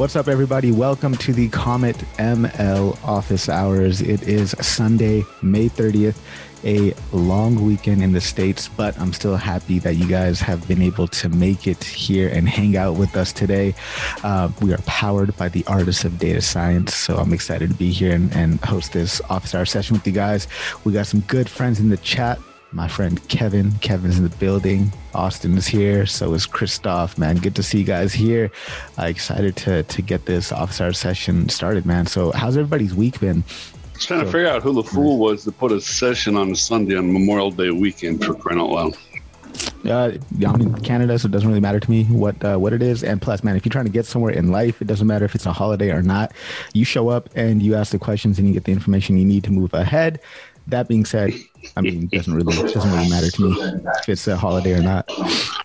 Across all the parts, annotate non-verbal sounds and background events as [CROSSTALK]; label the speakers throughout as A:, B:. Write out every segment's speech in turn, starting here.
A: What's up, everybody? Welcome to the Comet ML office hours. It is Sunday, May 30th, a long weekend in the States, but I'm still happy that you guys have been able to make it here and hang out with us today. Uh, we are powered by the artists of data science, so I'm excited to be here and, and host this office hour session with you guys. We got some good friends in the chat my friend Kevin. Kevin's in the building. Austin is here. So is Christoph, man. Good to see you guys here. Uh, excited to to get this office hour session started, man. So how's everybody's week been?
B: Just trying so, to figure out who the fool was to put a session on a Sunday on Memorial Day weekend for crying out loud.
A: Uh, I'm in Canada, so it doesn't really matter to me what uh, what it is. And plus, man, if you're trying to get somewhere in life, it doesn't matter if it's a holiday or not. You show up and you ask the questions and you get the information you need to move ahead. That being said, I mean, it doesn't really doesn't really matter to me if it's a holiday or not.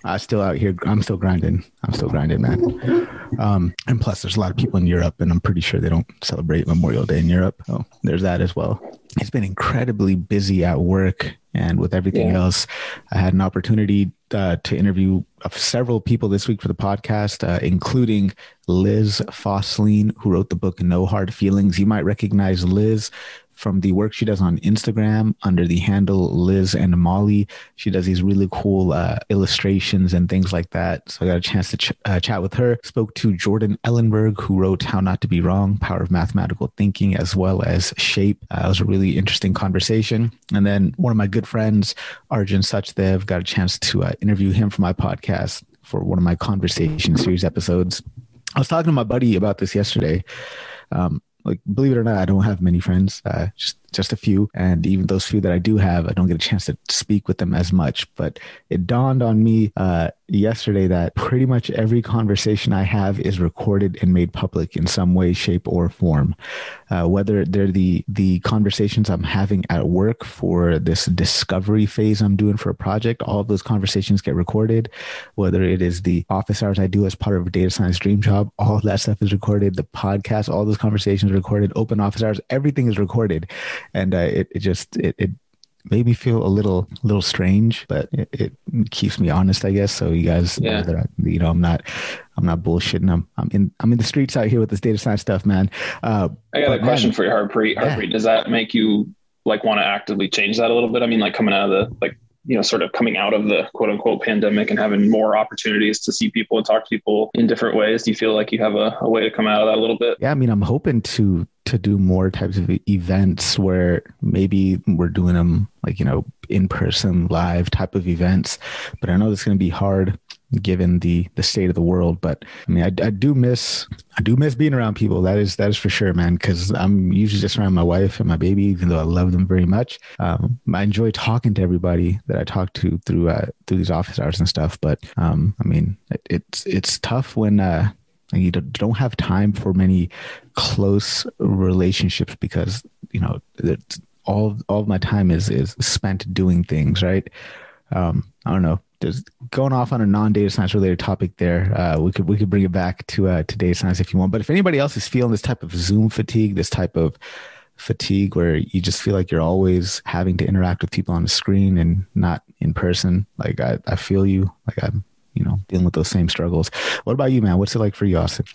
A: I'm still out here. I'm still grinding. I'm still grinding, man. Um, and plus, there's a lot of people in Europe, and I'm pretty sure they don't celebrate Memorial Day in Europe. So there's that as well. It's been incredibly busy at work, and with everything yeah. else, I had an opportunity uh, to interview several people this week for the podcast, uh, including Liz Fosslien, who wrote the book No Hard Feelings. You might recognize Liz from the work she does on Instagram under the handle Liz and Molly. She does these really cool uh, illustrations and things like that. So I got a chance to ch- uh, chat with her. Spoke to Jordan Ellenberg, who wrote How Not to Be Wrong, Power of Mathematical Thinking, as well as Shape. Uh, it was a really interesting conversation. And then one of my good friends, Arjun Suchdev, got a chance to uh, interview him for my podcast for one of my conversation series episodes. I was talking to my buddy about this yesterday. Um, like believe it or not, I don't have many friends, uh, just just a few, and even those few that I do have, I don't get a chance to speak with them as much. But it dawned on me uh, yesterday that pretty much every conversation I have is recorded and made public in some way, shape, or form. Uh, whether they're the the conversations I'm having at work for this discovery phase I'm doing for a project, all of those conversations get recorded. Whether it is the office hours I do as part of a data science dream job, all that stuff is recorded. The podcast, all those conversations recorded. Open office hours, everything is recorded, and uh, it it just it, it made me feel a little little strange, but it, it, keeps me honest, I guess. So you guys yeah. know that I, you know I'm not I'm not bullshitting. I'm I'm in I'm in the streets out here with this data science stuff, man. Uh,
C: I got a question man, for you, Harpreet. Harpreet, yeah. does that make you like want to actively change that a little bit? I mean, like coming out of the like you know, sort of coming out of the quote unquote pandemic and having more opportunities to see people and talk to people in different ways? Do you feel like you have a, a way to come out of that a little bit?
A: Yeah, I mean, I'm hoping to to do more types of events where maybe we're doing them like you know in person live type of events but i know it's going to be hard given the the state of the world. But I mean, I, I do miss I do miss being around people. That is that is for sure, man. Because I'm usually just around my wife and my baby, even though I love them very much. Um, I enjoy talking to everybody that I talk to through uh, through these office hours and stuff. But um, I mean, it, it's it's tough when. Uh, you don't have time for many close relationships because you know all all of my time is is spent doing things right um, i don't know just going off on a non-data science related topic there. Uh, we could we could bring it back to uh, to data science if you want. But if anybody else is feeling this type of Zoom fatigue, this type of fatigue where you just feel like you're always having to interact with people on the screen and not in person, like I, I feel you. Like I'm you know dealing with those same struggles. What about you, man? What's it like for you, Austin?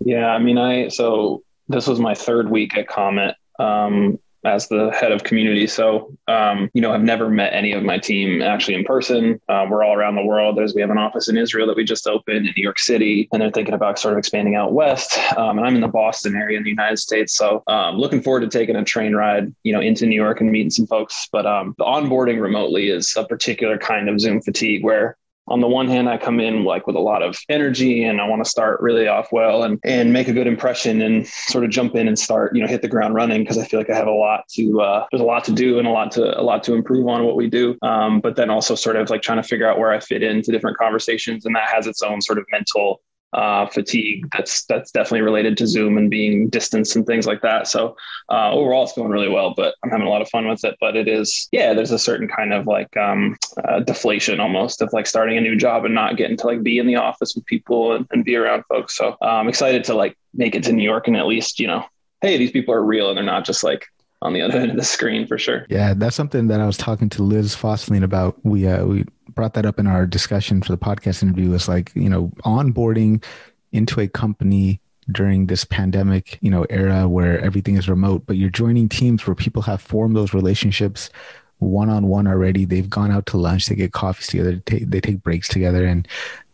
C: Yeah, I mean, I so this was my third week at Comet. Um, as the head of community. So, um, you know, I've never met any of my team actually in person. Uh, we're all around the world. There's we have an office in Israel that we just opened in New York City, and they're thinking about sort of expanding out west. Um, and I'm in the Boston area in the United States, so um, looking forward to taking a train ride, you know, into New York and meeting some folks. But um, the onboarding remotely is a particular kind of Zoom fatigue where on the one hand, I come in like with a lot of energy and I want to start really off well and and make a good impression and sort of jump in and start, you know, hit the ground running because I feel like I have a lot to uh, there's a lot to do and a lot to a lot to improve on what we do. Um, but then also sort of like trying to figure out where I fit into different conversations and that has its own sort of mental uh, fatigue that's that's definitely related to Zoom and being distance and things like that. So uh, overall, it's going really well, but I'm having a lot of fun with it. But it is, yeah, there's a certain kind of like um, uh, deflation almost of like starting a new job and not getting to like be in the office with people and, and be around folks. So uh, I'm excited to like make it to New York and at least you know, hey, these people are real and they're not just like on the other end of the screen for sure.
A: Yeah, that's something that I was talking to Liz Fosslien about. We uh, we brought that up in our discussion for the podcast interview. Is like you know onboarding into a company during this pandemic, you know, era where everything is remote, but you're joining teams where people have formed those relationships one on one already. They've gone out to lunch, they get coffees together, they take, breaks together, and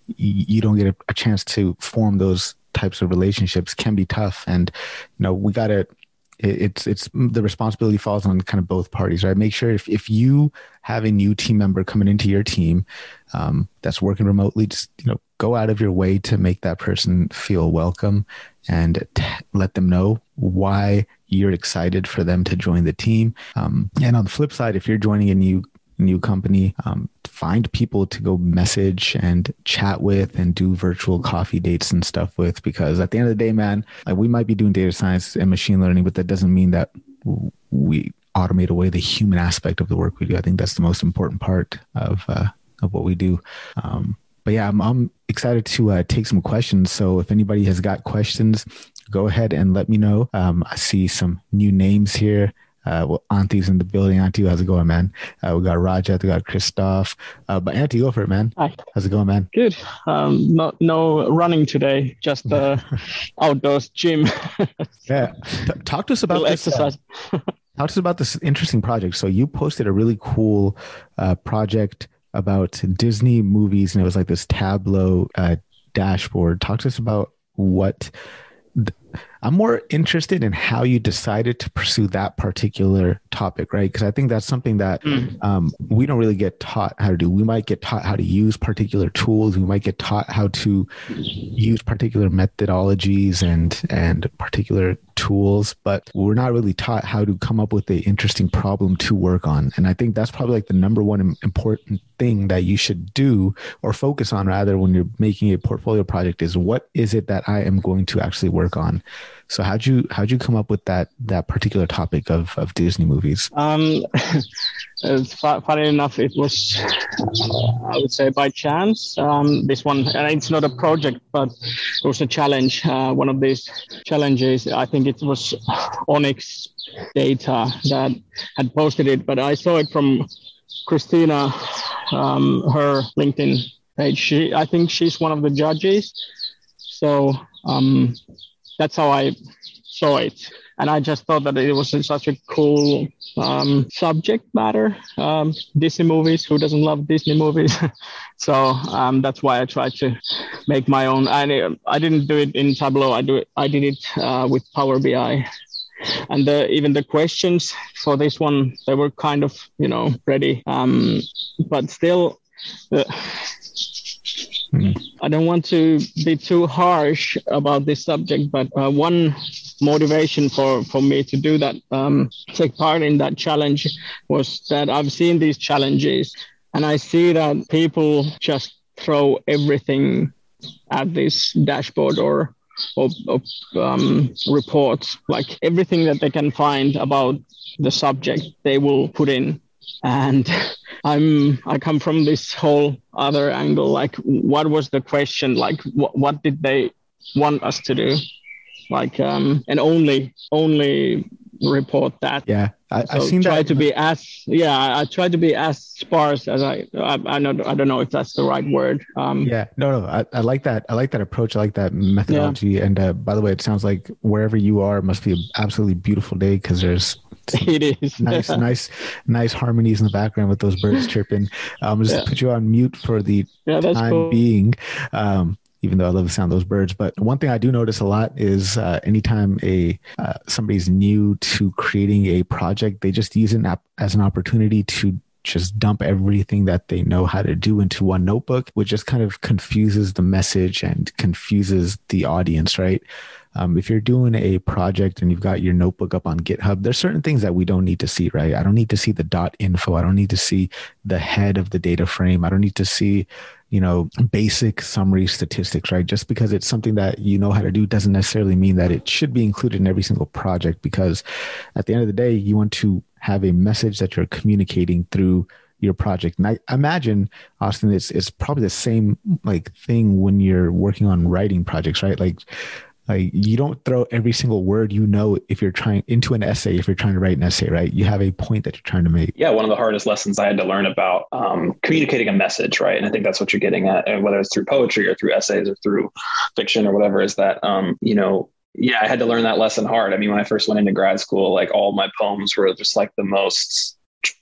A: you don't get a chance to form those types of relationships can be tough. And you know, we got to it's it's the responsibility falls on kind of both parties right make sure if, if you have a new team member coming into your team um, that's working remotely just you know go out of your way to make that person feel welcome and t- let them know why you're excited for them to join the team. Um, and on the flip side, if you're joining a new new company, um, find people to go message and chat with and do virtual coffee dates and stuff with. Because at the end of the day, man, like we might be doing data science and machine learning, but that doesn't mean that we automate away the human aspect of the work we do. I think that's the most important part of uh, of what we do. Um, but yeah, I'm, I'm excited to uh, take some questions. So if anybody has got questions, go ahead and let me know. Um, I see some new names here. Uh, well, Auntie's in the building. Auntie, how's it going, man? Uh, we got Rajat, we got Christoph. Uh, but Auntie, go for it, man.
D: Hi.
A: How's it going, man?
D: Good. Um, no, no running today. Just uh, [LAUGHS] outdoors gym. [LAUGHS]
A: yeah. T- talk to us about this. Uh, exercise. [LAUGHS] talk to us about this interesting project. So you posted a really cool uh, project about Disney movies, and it was like this Tableau uh, dashboard. Talk to us about what I'm more interested in how you decided to pursue that particular topic, right? Because I think that's something that mm. um, we don't really get taught how to do. We might get taught how to use particular tools. We might get taught how to use particular methodologies and and particular tools, but we're not really taught how to come up with an interesting problem to work on. And I think that's probably like the number one important thing that you should do or focus on rather when you're making a portfolio project is what is it that I am going to actually work on. So how'd you how'd you come up with that that particular topic of of Disney movies?
D: Um, [LAUGHS] it's funny enough, it was uh, I would say by chance. Um, this one, and it's not a project, but it was a challenge. Uh, one of these challenges, I think it was Onyx Data that had posted it, but I saw it from Christina, um, her LinkedIn page. She, I think she's one of the judges. So um, that's how I saw it. And I just thought that it was such a cool um, subject matter. Um, Disney movies, who doesn't love Disney movies? [LAUGHS] so um, that's why I tried to make my own. I, I didn't do it in Tableau. I do it. I did it uh, with Power BI. And the, even the questions for this one, they were kind of, you know, ready. Um, but still, the, I don't want to be too harsh about this subject, but uh, one motivation for, for me to do that, um, take part in that challenge, was that I've seen these challenges and I see that people just throw everything at this dashboard or or, or um, reports, like everything that they can find about the subject, they will put in and [LAUGHS] i'm i come from this whole other angle like what was the question? Like what, what did they want us to do? Like um and only only report that.
A: Yeah I,
D: so I try that. to be as yeah I try to be as sparse as I I, I know I don't know if that's the right word um.
A: Yeah no no I, I like that I like that approach I like that methodology. Yeah. and uh, by the way it sounds like wherever you are must be an absolutely beautiful day because there's [LAUGHS]
D: It is
A: nice, [LAUGHS] nice, nice harmonies in the background with those birds chirping. Um, just yeah. put you on mute for the yeah, time cool. being. Um, even though I love the sound of those birds. But one thing I do notice a lot is uh, anytime a uh, somebody's new to creating a project, they just use it as an opportunity to just dump everything that they know how to do into one notebook, which just kind of confuses the message and confuses the audience, right? Um, if you're doing a project and you've got your notebook up on GitHub, there's certain things that we don't need to see, right? I don't need to see the dot info. I don't need to see the head of the data frame. I don't need to see, you know, basic summary statistics, right? Just because it's something that you know how to do doesn't necessarily mean that it should be included in every single project because at the end of the day, you want to have a message that you're communicating through your project. And I imagine, Austin, it's it's probably the same like thing when you're working on writing projects, right? Like like you don't throw every single word you know if you're trying into an essay if you're trying to write an essay right? You have a point that you're trying to make.
C: Yeah one of the hardest lessons i had to learn about um, communicating a message right? And i think that's what you're getting at and whether it's through poetry or through essays or through fiction or whatever is that um, you know yeah i had to learn that lesson hard. I mean when i first went into grad school like all my poems were just like the most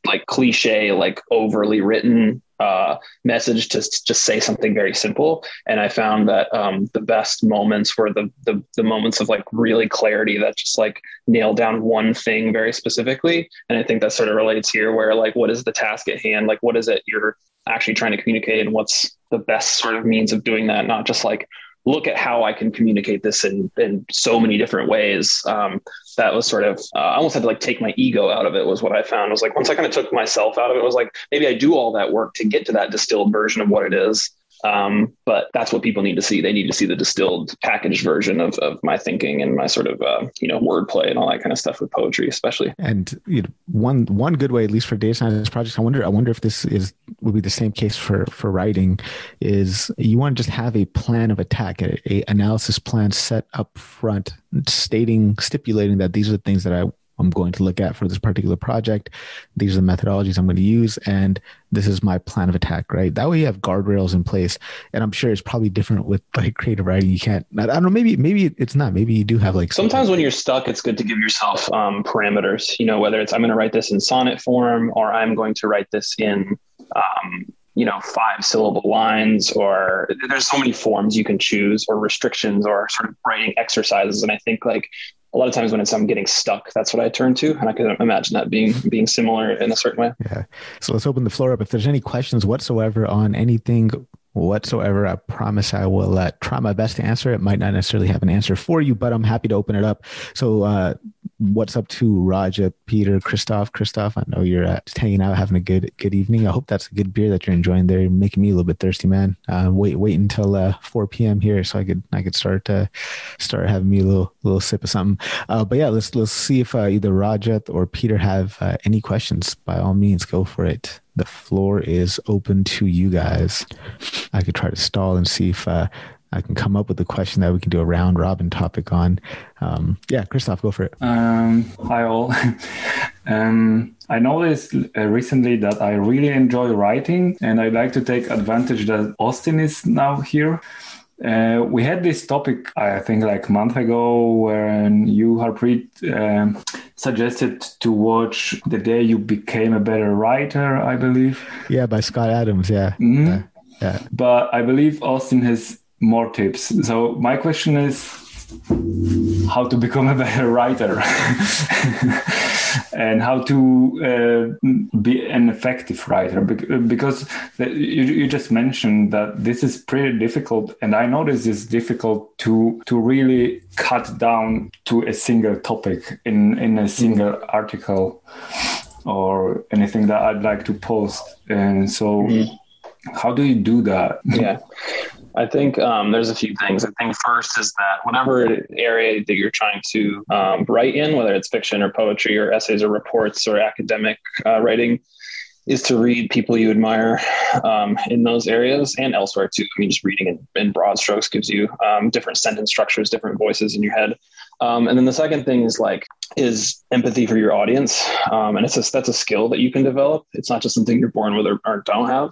C: like cliche like overly written uh, message to just say something very simple. And I found that um, the best moments were the, the, the moments of like really clarity that just like nail down one thing very specifically. And I think that sort of relates here, where like what is the task at hand? Like what is it you're actually trying to communicate, and what's the best sort of means of doing that? Not just like look at how I can communicate this in in so many different ways. Um, that was sort of uh, I almost had to like take my ego out of it. Was what I found. It was like once I kind of took myself out of it, it was like maybe I do all that work to get to that distilled version of what it is. Um, but that's what people need to see. They need to see the distilled packaged version of, of my thinking and my sort of, uh, you know, wordplay and all that kind of stuff with poetry, especially.
A: And you know, one, one good way, at least for data science projects, I wonder, I wonder if this is, would be the same case for, for writing is you want to just have a plan of attack, a, a analysis plan set up front, stating, stipulating that these are the things that I I'm going to look at for this particular project. These are the methodologies I'm going to use, and this is my plan of attack. Right. That way, you have guardrails in place, and I'm sure it's probably different with [LAUGHS] like creative writing. You can't. I don't know. Maybe maybe it's not. Maybe you do have like.
C: Sometimes when you're stuck, it's good to give yourself um, parameters. You know, whether it's I'm going to write this in sonnet form or I'm going to write this in. Um, you know five syllable lines or there's so many forms you can choose or restrictions or sort of writing exercises and i think like a lot of times when it's I'm getting stuck, that's what I turn to, and I can imagine that being being similar in a certain way.
A: Yeah. So let's open the floor up. If there's any questions whatsoever on anything whatsoever. I promise I will uh, try my best to answer. It might not necessarily have an answer for you, but I'm happy to open it up. So, uh, what's up to Raja, Peter, Christoph? Christoph, I know you're uh, just hanging out, having a good good evening. I hope that's a good beer that you're enjoying there. You're making me a little bit thirsty, man. Uh, wait, wait until uh, 4 p.m. here, so I could I could start uh, start having me a little little sip of something. Uh, but yeah, let's let's see if uh, either Rajat or Peter have uh, any questions. By all means, go for it the floor is open to you guys. I could try to stall and see if I can come up with a question that we can do a round robin topic on. Um, yeah, Christoph, go for it.
E: Um, hi, all. [LAUGHS] um, I noticed uh, recently that I really enjoy writing, and I'd like to take advantage that Austin is now here. Uh, we had this topic, I think, like a month ago, when you, Harpreet, um, suggested to watch The Day You Became a Better Writer, I believe.
A: Yeah, by Scott Adams. Yeah.
E: Mm-hmm.
A: Uh, yeah.
E: But I believe Austin has more tips. So my question is how to become a better [LAUGHS] writer and how to uh, be an effective writer because you, you just mentioned that this is pretty difficult and i know it's difficult to to really cut down to a single topic in in a single mm-hmm. article or anything that i'd like to post and so mm-hmm. how do you do that
C: yeah I think um, there's a few things. I think first is that whatever area that you're trying to um, write in, whether it's fiction or poetry or essays or reports or academic uh, writing, is to read people you admire um, in those areas and elsewhere too. I mean, just reading in, in broad strokes gives you um, different sentence structures, different voices in your head. Um, and then the second thing is like is empathy for your audience, um, and it's a, that's a skill that you can develop. It's not just something you're born with or, or don't have,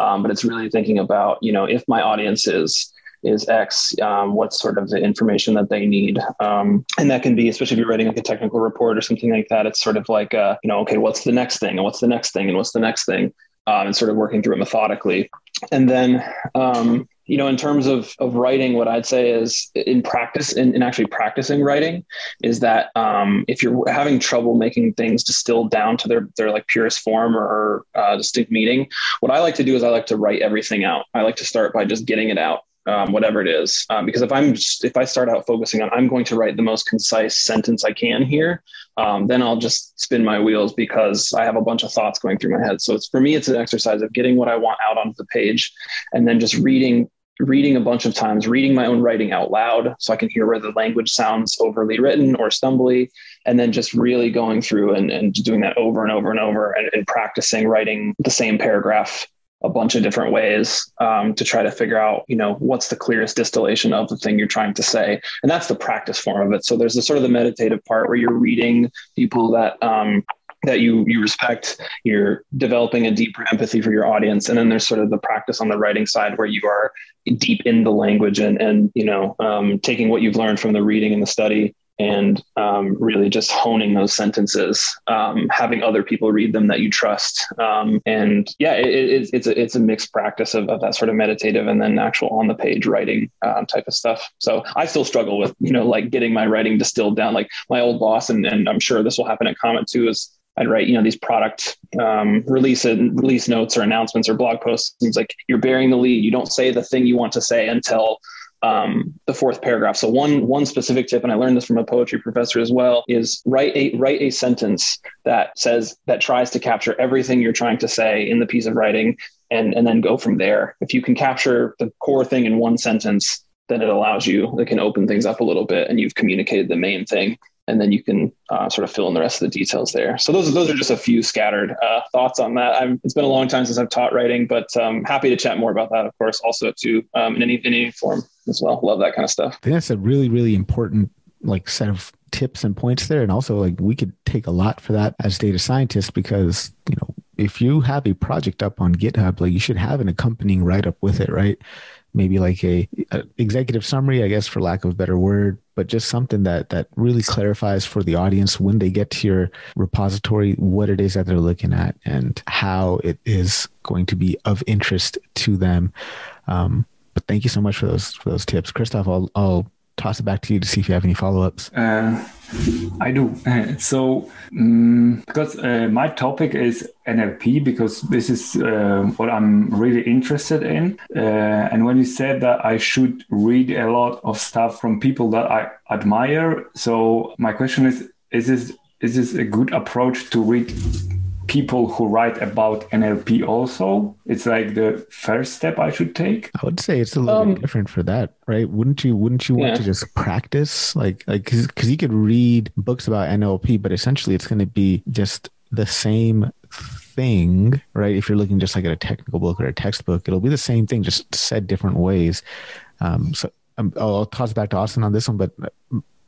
C: um, but it's really thinking about you know if my audience is is X, um, what's sort of the information that they need. Um, and that can be, especially if you're writing like a technical report or something like that, it's sort of like, uh, you know, okay, what's the next thing and what's the next thing and what's the next thing? Um, and sort of working through it methodically. And then, um, you know, in terms of, of writing, what I'd say is in practice, in, in actually practicing writing, is that um, if you're having trouble making things distilled down to their, their like purest form or uh, distinct meaning, what I like to do is I like to write everything out. I like to start by just getting it out um, whatever it is. Um, because if I'm just, if I start out focusing on I'm going to write the most concise sentence I can here, um, then I'll just spin my wheels because I have a bunch of thoughts going through my head. So it's for me, it's an exercise of getting what I want out onto the page, and then just reading reading a bunch of times, reading my own writing out loud so I can hear where the language sounds overly written or stumbly, and then just really going through and, and doing that over and over and over and, and practicing writing the same paragraph a bunch of different ways um, to try to figure out, you know, what's the clearest distillation of the thing you're trying to say. And that's the practice form of it. So there's the sort of the meditative part where you're reading people that, um, that you you respect you're developing a deeper empathy for your audience and then there's sort of the practice on the writing side where you are deep in the language and and you know um, taking what you've learned from the reading and the study and um, really just honing those sentences, um, having other people read them that you trust. Um, and yeah, it, it, it's, a, it's a mixed practice of, of, that sort of meditative and then actual on the page writing um, type of stuff. So I still struggle with, you know, like getting my writing distilled down. Like my old boss, and, and I'm sure this will happen at Comet too, is I'd write, you know, these product um, release and release notes or announcements or blog posts. It's like you're bearing the lead. You don't say the thing you want to say until um, the fourth paragraph. So one one specific tip, and I learned this from a poetry professor as well, is write a write a sentence that says that tries to capture everything you're trying to say in the piece of writing, and and then go from there. If you can capture the core thing in one sentence, then it allows you it can open things up a little bit, and you've communicated the main thing and then you can uh, sort of fill in the rest of the details there. So those those are just a few scattered uh, thoughts on that. I'm, it's been a long time since I've taught writing, but um, happy to chat more about that, of course, also too um, in any in any form as well. Love that kind of stuff.
A: I think that's a really really important like set of tips and points there, and also like we could take a lot for that as data scientists because you know if you have a project up on GitHub, like you should have an accompanying write up with it, right? maybe like a, a, executive summary, I guess, for lack of a better word, but just something that that really clarifies for the audience when they get to your repository what it is that they're looking at and how it is going to be of interest to them. Um, but thank you so much for those for those tips, Christoph. I'll, I'll toss it back to you to see if you have any follow ups. Uh,
E: I do. [LAUGHS] So, um, because uh, my topic is NLP, because this is uh, what I'm really interested in. Uh, and when you said that I should read a lot of stuff from people that I admire, so my question is: Is this is this a good approach to read people who write about NLP also? It's like the first step I should take.
A: I would say it's a little um, bit different for that, right? Wouldn't you? Wouldn't you want yeah. to just practice, like, like because you could read books about NLP, but essentially it's going to be just the same thing, right? If you're looking just like at a technical book or a textbook, it'll be the same thing, just said different ways. Um, so um, I'll toss back to Austin on this one, but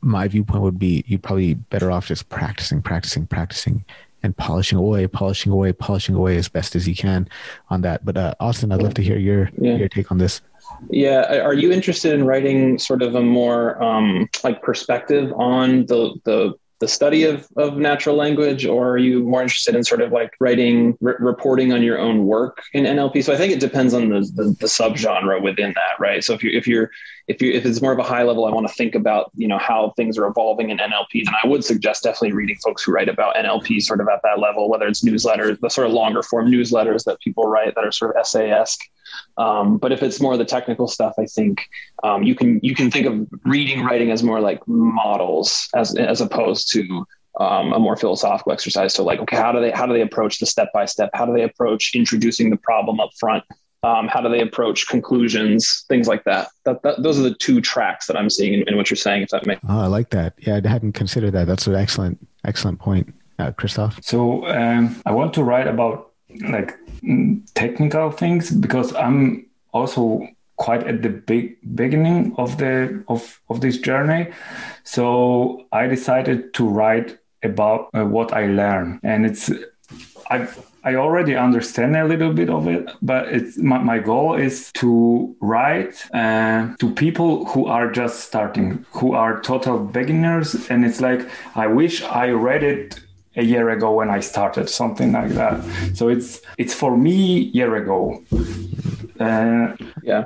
A: my viewpoint would be you'd probably better off just practicing, practicing, practicing, and polishing away, polishing away, polishing away as best as you can on that. But uh, Austin, I'd love to hear your yeah. your take on this.
C: Yeah, are you interested in writing sort of a more um, like perspective on the the the study of, of natural language or are you more interested in sort of like writing re- reporting on your own work in nlp so i think it depends on the, the, the subgenre within that right? So if you if you're if you if it's more of a high level i want to think about you know how things are evolving in nlp then i would suggest definitely reading folks who write about nlp sort of at that level whether it's newsletters the sort of longer form newsletters that people write that are sort of essay-esque um, but if it's more the technical stuff, I think um, you can you can think of reading writing as more like models as as opposed to um, a more philosophical exercise. So like, okay, how do they how do they approach the step by step? How do they approach introducing the problem up front? Um, how do they approach conclusions? Things like that. That, that. Those are the two tracks that I'm seeing in, in what you're saying. If that makes.
A: Oh, I like that. Yeah, I hadn't considered that. That's an excellent excellent point, uh, Christoph.
E: So um, I want to write about like technical things because I'm also quite at the big beginning of the of of this journey. So i decided to write about uh, what i learned. And it's i i already understand a little bit of it but it's my, my goal is to write uh, to people who are just starting who are total beginners. And it's like i wish i read it a year ago when I started, something like that. So it's it's for me year ago.
C: Uh, yeah.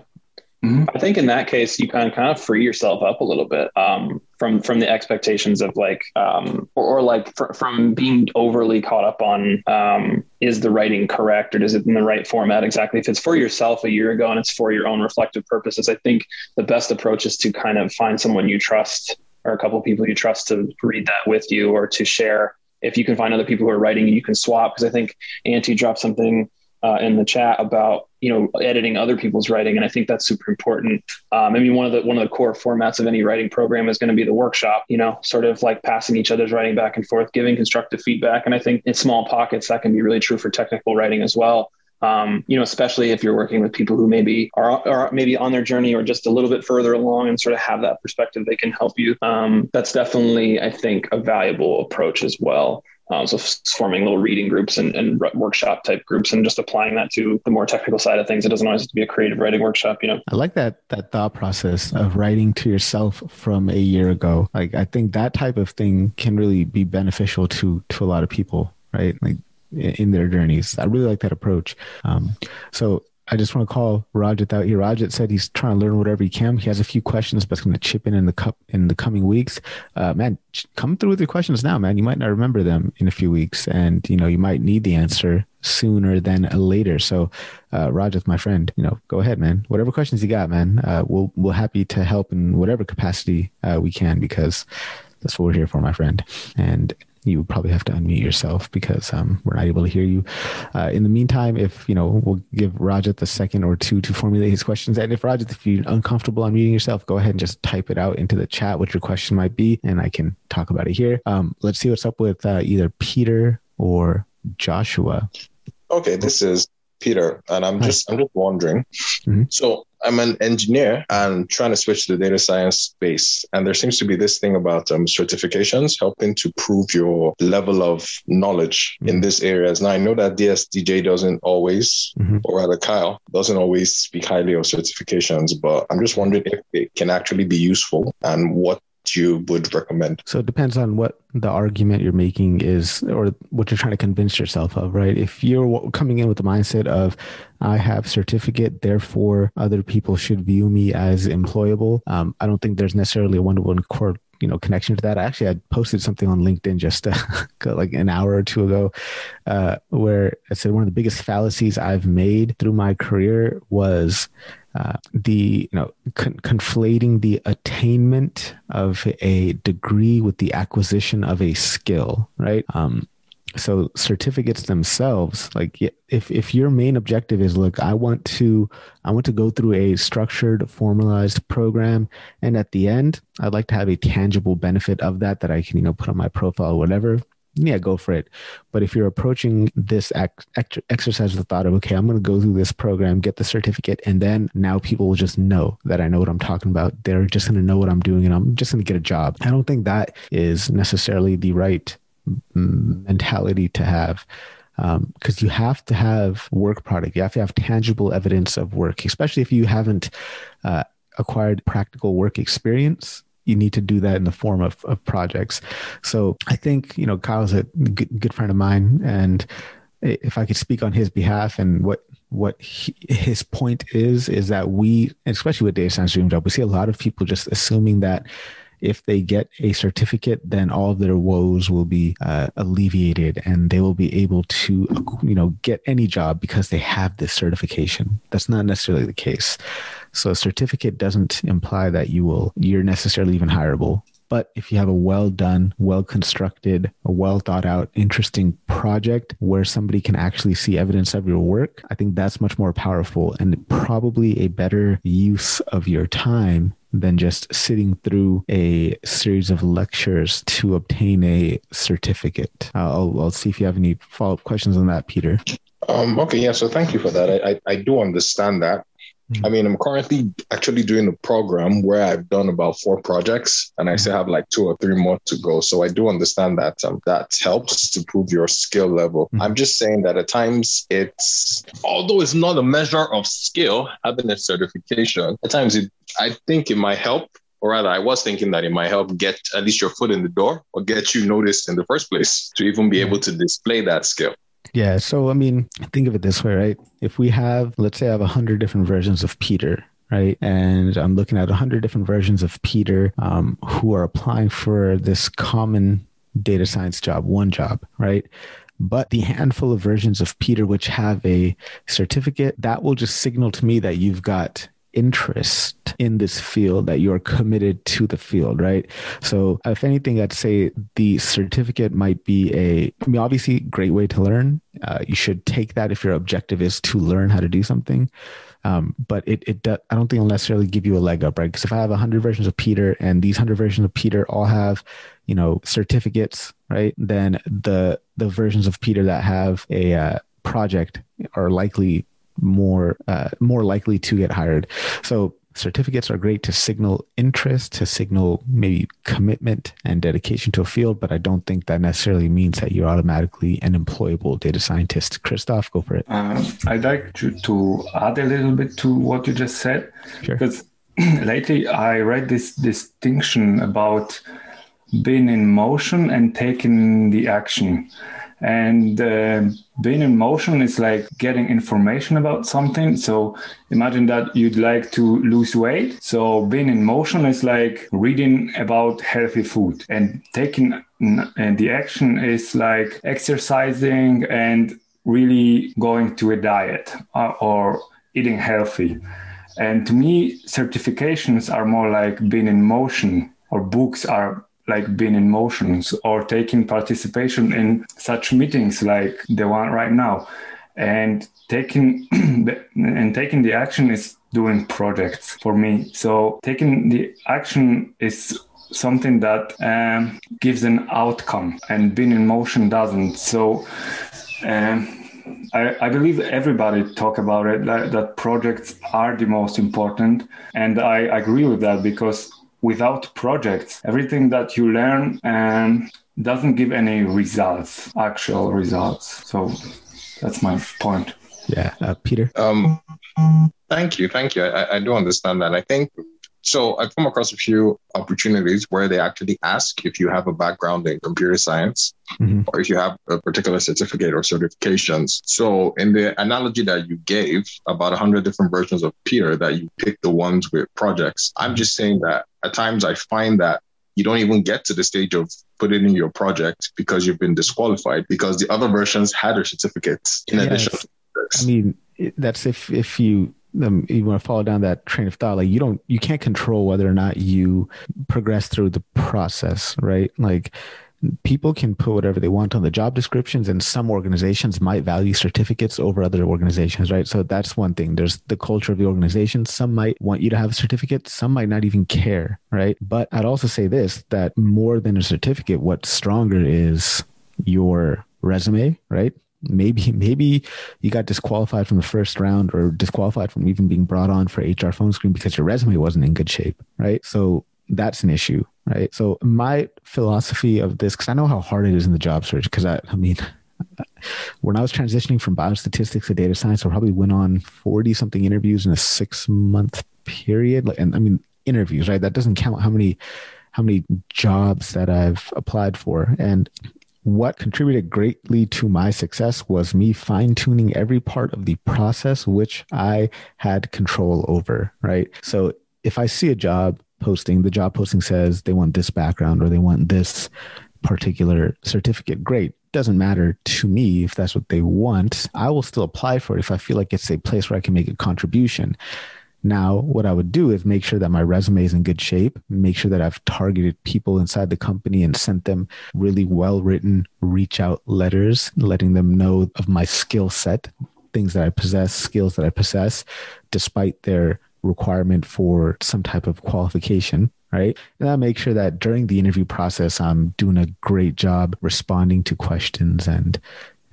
C: Mm-hmm. I think in that case, you kind of kind of free yourself up a little bit um, from from the expectations of like um, or, or like fr- from being overly caught up on um, is the writing correct or is it in the right format exactly? If it's for yourself a year ago and it's for your own reflective purposes, I think the best approach is to kind of find someone you trust or a couple people you trust to read that with you or to share if you can find other people who are writing, you can swap. Because I think Auntie dropped something uh, in the chat about you know editing other people's writing, and I think that's super important. Um, I mean, one of the one of the core formats of any writing program is going to be the workshop. You know, sort of like passing each other's writing back and forth, giving constructive feedback. And I think in small pockets that can be really true for technical writing as well. Um, you know, especially if you're working with people who maybe are, are maybe on their journey or just a little bit further along and sort of have that perspective, they can help you. Um, that's definitely, I think, a valuable approach as well. Um, so forming little reading groups and, and, workshop type groups and just applying that to the more technical side of things. It doesn't always have to be a creative writing workshop, you know?
A: I like that, that thought process of writing to yourself from a year ago. Like, I think that type of thing can really be beneficial to, to a lot of people, right? Like in their journeys. I really like that approach. Um, so I just want to call Rajat out here. Rajat said he's trying to learn whatever he can. He has a few questions, but he's going to chip in in the cup in the coming weeks. Uh, man, come through with your questions now, man. You might not remember them in a few weeks, and you know you might need the answer sooner than later. So, uh, Rajat, my friend, you know, go ahead, man. Whatever questions you got, man, uh, we'll we'll happy to help in whatever capacity uh, we can because that's what we're here for, my friend. And you would probably have to unmute yourself because um, we're not able to hear you. Uh, in the meantime, if you know, we'll give Rajat the second or two to formulate his questions. And if Rajat, if you're uncomfortable unmuting yourself, go ahead and just type it out into the chat what your question might be, and I can talk about it here. Um, let's see what's up with uh, either Peter or Joshua.
F: Okay, this is Peter, and I'm just I'm just wondering. Mm-hmm. So I'm an engineer and trying to switch to the data science space, and there seems to be this thing about um, certifications helping to prove your level of knowledge mm-hmm. in these areas. Now I know that DSDJ doesn't always, mm-hmm. or rather Kyle doesn't always speak highly of certifications, but I'm just wondering if it can actually be useful and what you would recommend?
A: So it depends on what the argument you're making is or what you're trying to convince yourself of, right? If you're coming in with the mindset of, I have certificate, therefore other people should view me as employable, um, I don't think there's necessarily a one to one core you know connection to that actually i posted something on linkedin just uh, [LAUGHS] like an hour or two ago uh, where i said one of the biggest fallacies i've made through my career was uh, the you know con- conflating the attainment of a degree with the acquisition of a skill right? Um, so certificates themselves like if if your main objective is look i want to i want to go through a structured formalized program and at the end i'd like to have a tangible benefit of that that i can you know put on my profile or whatever yeah, go for it. But if you're approaching this ex- exercise with the thought of, okay, I'm going to go through this program, get the certificate, and then now people will just know that I know what I'm talking about. They're just going to know what I'm doing and I'm just going to get a job. I don't think that is necessarily the right mentality to have because um, you have to have work product. You have to have tangible evidence of work, especially if you haven't uh, acquired practical work experience you need to do that in the form of, of projects. So I think, you know, Kyle's a good, good friend of mine. And if I could speak on his behalf and what what he, his point is is that we especially with data science dream job we see a lot of people just assuming that if they get a certificate then all of their woes will be uh, alleviated and they will be able to you know get any job because they have this certification that's not necessarily the case so a certificate doesn't imply that you will you're necessarily even hireable. But if you have a well done, well constructed, a well thought out, interesting project where somebody can actually see evidence of your work, I think that's much more powerful and probably a better use of your time than just sitting through a series of lectures to obtain a certificate. I'll, I'll see if you have any follow up questions on that, Peter.
F: Um, okay, yeah, so thank you for that. I, I, I do understand that. Mm-hmm. I mean, I'm currently actually doing a program where I've done about four projects and I still have like two or three more to go. So I do understand that um, that helps to prove your skill level. Mm-hmm. I'm just saying that at times it's, although it's not a measure of skill, having a certification, at times it, I think it might help or rather I was thinking that it might help get at least your foot in the door or get you noticed in the first place to even be able to display that skill.
A: Yeah. So, I mean, think of it this way, right? If we have, let's say I have a hundred different versions of Peter, right? And I'm looking at a hundred different versions of Peter um, who are applying for this common data science job, one job, right? But the handful of versions of Peter which have a certificate, that will just signal to me that you've got interest in this field that you're committed to the field right? So if anything i'd say the certificate might be a i mean obviously great way to learn. Uh, you should take that if your objective is to learn how to do something. Um, but it, it i don't think it'll necessarily give you a leg up right? Because if i have 100 versions of peter and these 100 versions of peter all have you know certificates right? Then the the versions of peter that have a uh, project are likely more uh, more likely to get hired. So certificates are great to signal interest, to signal maybe commitment and dedication to a field, but I don't think that necessarily means that you're automatically an employable data scientist. Christoph, go for it.
E: Um, I'd like to, to add a little bit to what you just said,
A: Sure.
E: because [CLEARS THROAT] lately I read this distinction about being in motion and taking the action. And uh, being in motion is like getting information about something. So imagine that you'd like to lose weight. So being in motion is like reading about healthy food and taking and the action is like exercising and really going to a diet uh, or eating healthy. And to me, certifications are more like being in motion, or books are like being in motions or taking participation in such meetings like the one right now. And taking [CLEARS THROAT] the, and taking the action is doing projects for me. So taking the action is something that um, gives an outcome and being in motion doesn't. So um, I, I, believe everybody talk about it that, that projects are the most important. And i agree with that because without projects, everything that you learn um, doesn't give any results, actual results. So that's my point.
A: Yeah, uh, Peter.
F: Um, thank you, thank you. I, I do understand that. I think so. I've come across a few opportunities where they actually ask if you have a background in computer science mm-hmm. or if you have a particular certificate or certifications. So, in the analogy that you gave about 100 different versions of Peter, that you pick the ones with projects, I'm just saying that at times I find that you don't even get to the stage of putting in your project because you've been disqualified because the other versions had their certificates in addition to
A: this. I mean, that's if if you um, you want to follow down that train of thought like you don't you can't control whether or not you progress through the process right? Like people can put whatever they want on the job descriptions and some organizations might value certificates over other organizations right? So that's one thing. There's the culture of the organization. Some might want you to have a certificate. Some might not even care right? But i'd also say this that more than a certificate what's stronger is your resume right maybe maybe you got disqualified from the first round or disqualified from even being brought on for hr phone screen because your resume wasn't in good shape right? So that's an issue right? So my philosophy of this because i know how hard it is in the job search because I, I mean [LAUGHS] when i was transitioning from biostatistics to data science i probably went on 40 something interviews in a six month period. Like and i mean interviews right? That doesn't count how many how many jobs that i've applied for. And what contributed greatly to my success was me fine tuning every part of the process, which I had control over. Right. So if I see a job posting, the job posting says they want this background or they want this particular certificate, great. Doesn't matter to me if that's what they want. I will still apply for it if I feel like it's a place where I can make a contribution. Now, what I would do is make sure that my resume is in good shape, make sure that I've targeted people inside the company and sent them really well written reach out letters, letting them know of my skill set, things that I possess, skills that I possess, despite their requirement for some type of qualification right? And I make sure that during the interview process, I'm doing a great job responding to questions and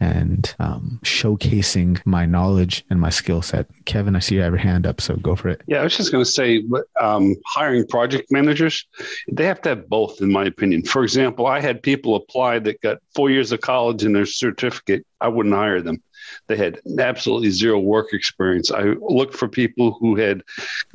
A: and um, showcasing my knowledge and my skill set. Kevin, I see you have your hand up, so go for it.
B: Yeah, I was just going to say, um, hiring project managers, they have to have both, in my opinion. For example, I had people apply that got four years of college and their certificate. I wouldn't hire them. They had absolutely zero work experience. I looked for people who had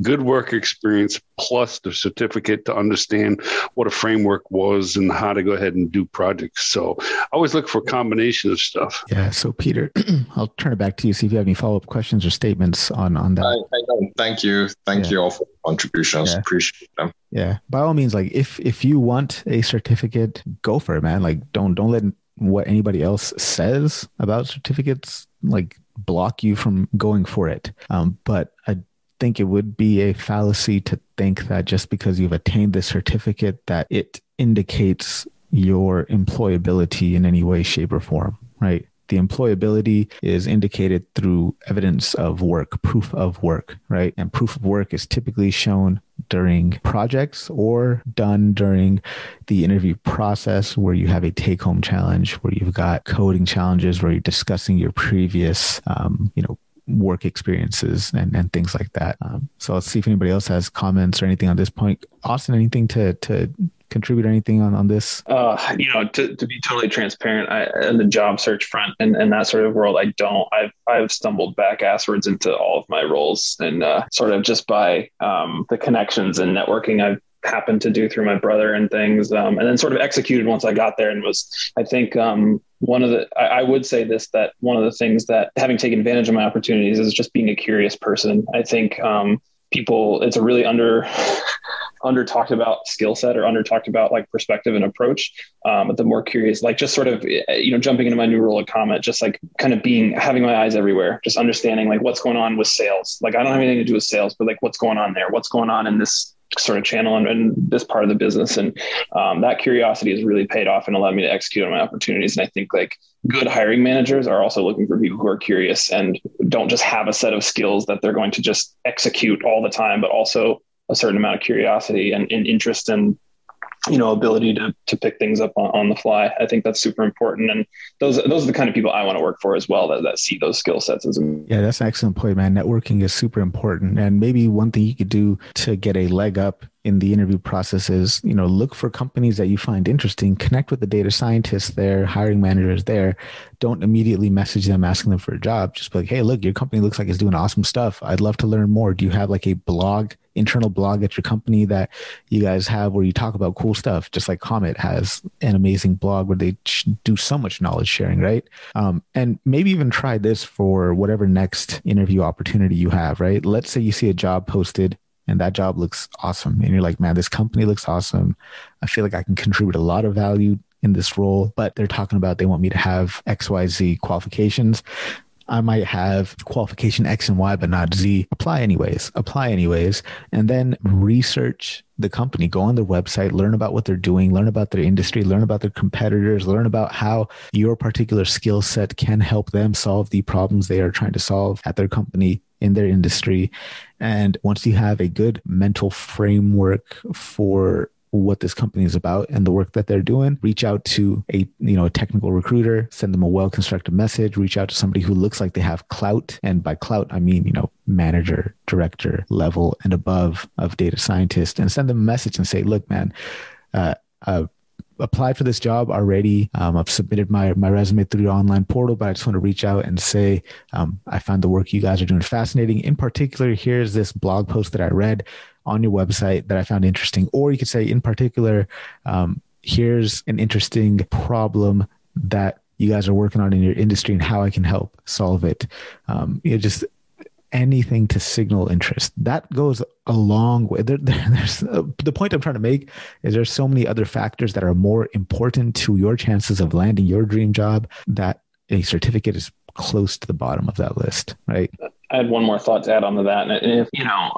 B: good work experience plus the certificate to understand what a framework was and how to go ahead and do projects. So I always look for a combination of stuff.
A: Yeah. So Peter, [CLEARS THROAT] I'll turn it back to you. See if you have any follow up questions or statements on on that. I, I.
F: Thank you. Thank yeah. you all for contributions. Yeah. Appreciate them.
A: Yeah. By all means, like if if you want a certificate, go for it, man. Like don't don't let what anybody else says about certificates like block you from going for it. Um, but I think it would be a fallacy to think that just because you've attained the certificate that it indicates your employability in any way, shape, or form, right? The employability is indicated through evidence of work, proof of work, right? And proof of work is typically shown during projects or done during the interview process where you have a take home challenge, where you've got coding challenges, where you're discussing your previous, um, you know, work experiences and, and things like that. Um, so let's see if anybody else has comments or anything on this point. Austin, anything to, to contribute anything on, on this?
C: Uh, you know, to, to be totally transparent, I, in the job search front and, and that sort of world, I don't. I've I've stumbled back asswards into all of my roles, and uh, sort of just by um, the connections and networking I've happened to do through my brother and things, um, and then sort of executed once I got there, and was I think um, one of the I, I, would say this that one of the things that having taken advantage of my opportunities is just being a curious person. I think um, people it's a really under under talked about skill set or under talked about like perspective and approach. Um, but the more curious, like just sort of, you know, jumping into my new role at Comet, just like kind of being, having my eyes everywhere, just understanding like what's going on with sales. Like I don't have anything to do with sales, but like what's going on there? What's going on in this sort of channel and, and this part of the business. And um, that curiosity has really paid off and allowed me to execute on my opportunities. And I think like good hiring managers are also looking for people who are curious and don't just have a set of skills that they're going to just execute all the time, but also a certain amount of curiosity and, and interest and you know ability to to pick things up on, on, the fly. I think that's super important. And those those are the kind of people i want to work for as well that, that see those skill sets as
A: yeah that's an excellent point man. Networking is super important. And maybe one thing you could do to get a leg up in the interview process is you know look for companies that you find interesting connect with the data scientists there hiring managers there. Don't immediately message them asking them for a job. Just be like hey look your company looks like it's doing awesome stuff. I'd love to learn more. Do you have like a blog internal blog at your company that you guys have where you talk about cool stuff, just like Comet has an amazing blog where they do so much knowledge sharing, right? Um, and maybe even try this for whatever next interview opportunity you have, right? Let's say you see a job posted and that job looks awesome. And you're like, man, this company looks awesome. I feel like I can contribute a lot of value in this role, but they're talking about they want me to have XYZ qualifications. I might have qualification X and Y, but not Z. Apply anyways, apply anyways, and then research the company, go on their website, learn about what they're doing, learn about their industry, learn about their competitors, learn about how your particular skill set can help them solve the problems they are trying to solve at their company in their industry. And once you have a good mental framework for what this company is about and the work that they're doing reach out to a you know a technical recruiter send them a well constructed message reach out to somebody who looks like they have clout and by clout i mean you know manager director level and above of data scientist and send them a message and say look man uh, uh applied for this job already. Um, I've submitted my, my resume through your online portal, but I just want to reach out and say um, I found the work you guys are doing fascinating. In particular, here's this blog post that I read on your website that I found interesting. Or you could say, in particular, um, here's an interesting problem that you guys are working on in your industry and how I can help solve it. Um, you know, just anything to signal interest. That goes a long way. There, there, [LAUGHS] there's uh, the point I'm trying to make is there's so many other factors that are more important to your chances of landing your dream job that a certificate is close to the bottom of that list, right?
C: I had one more thought to add on to that. And if, you know,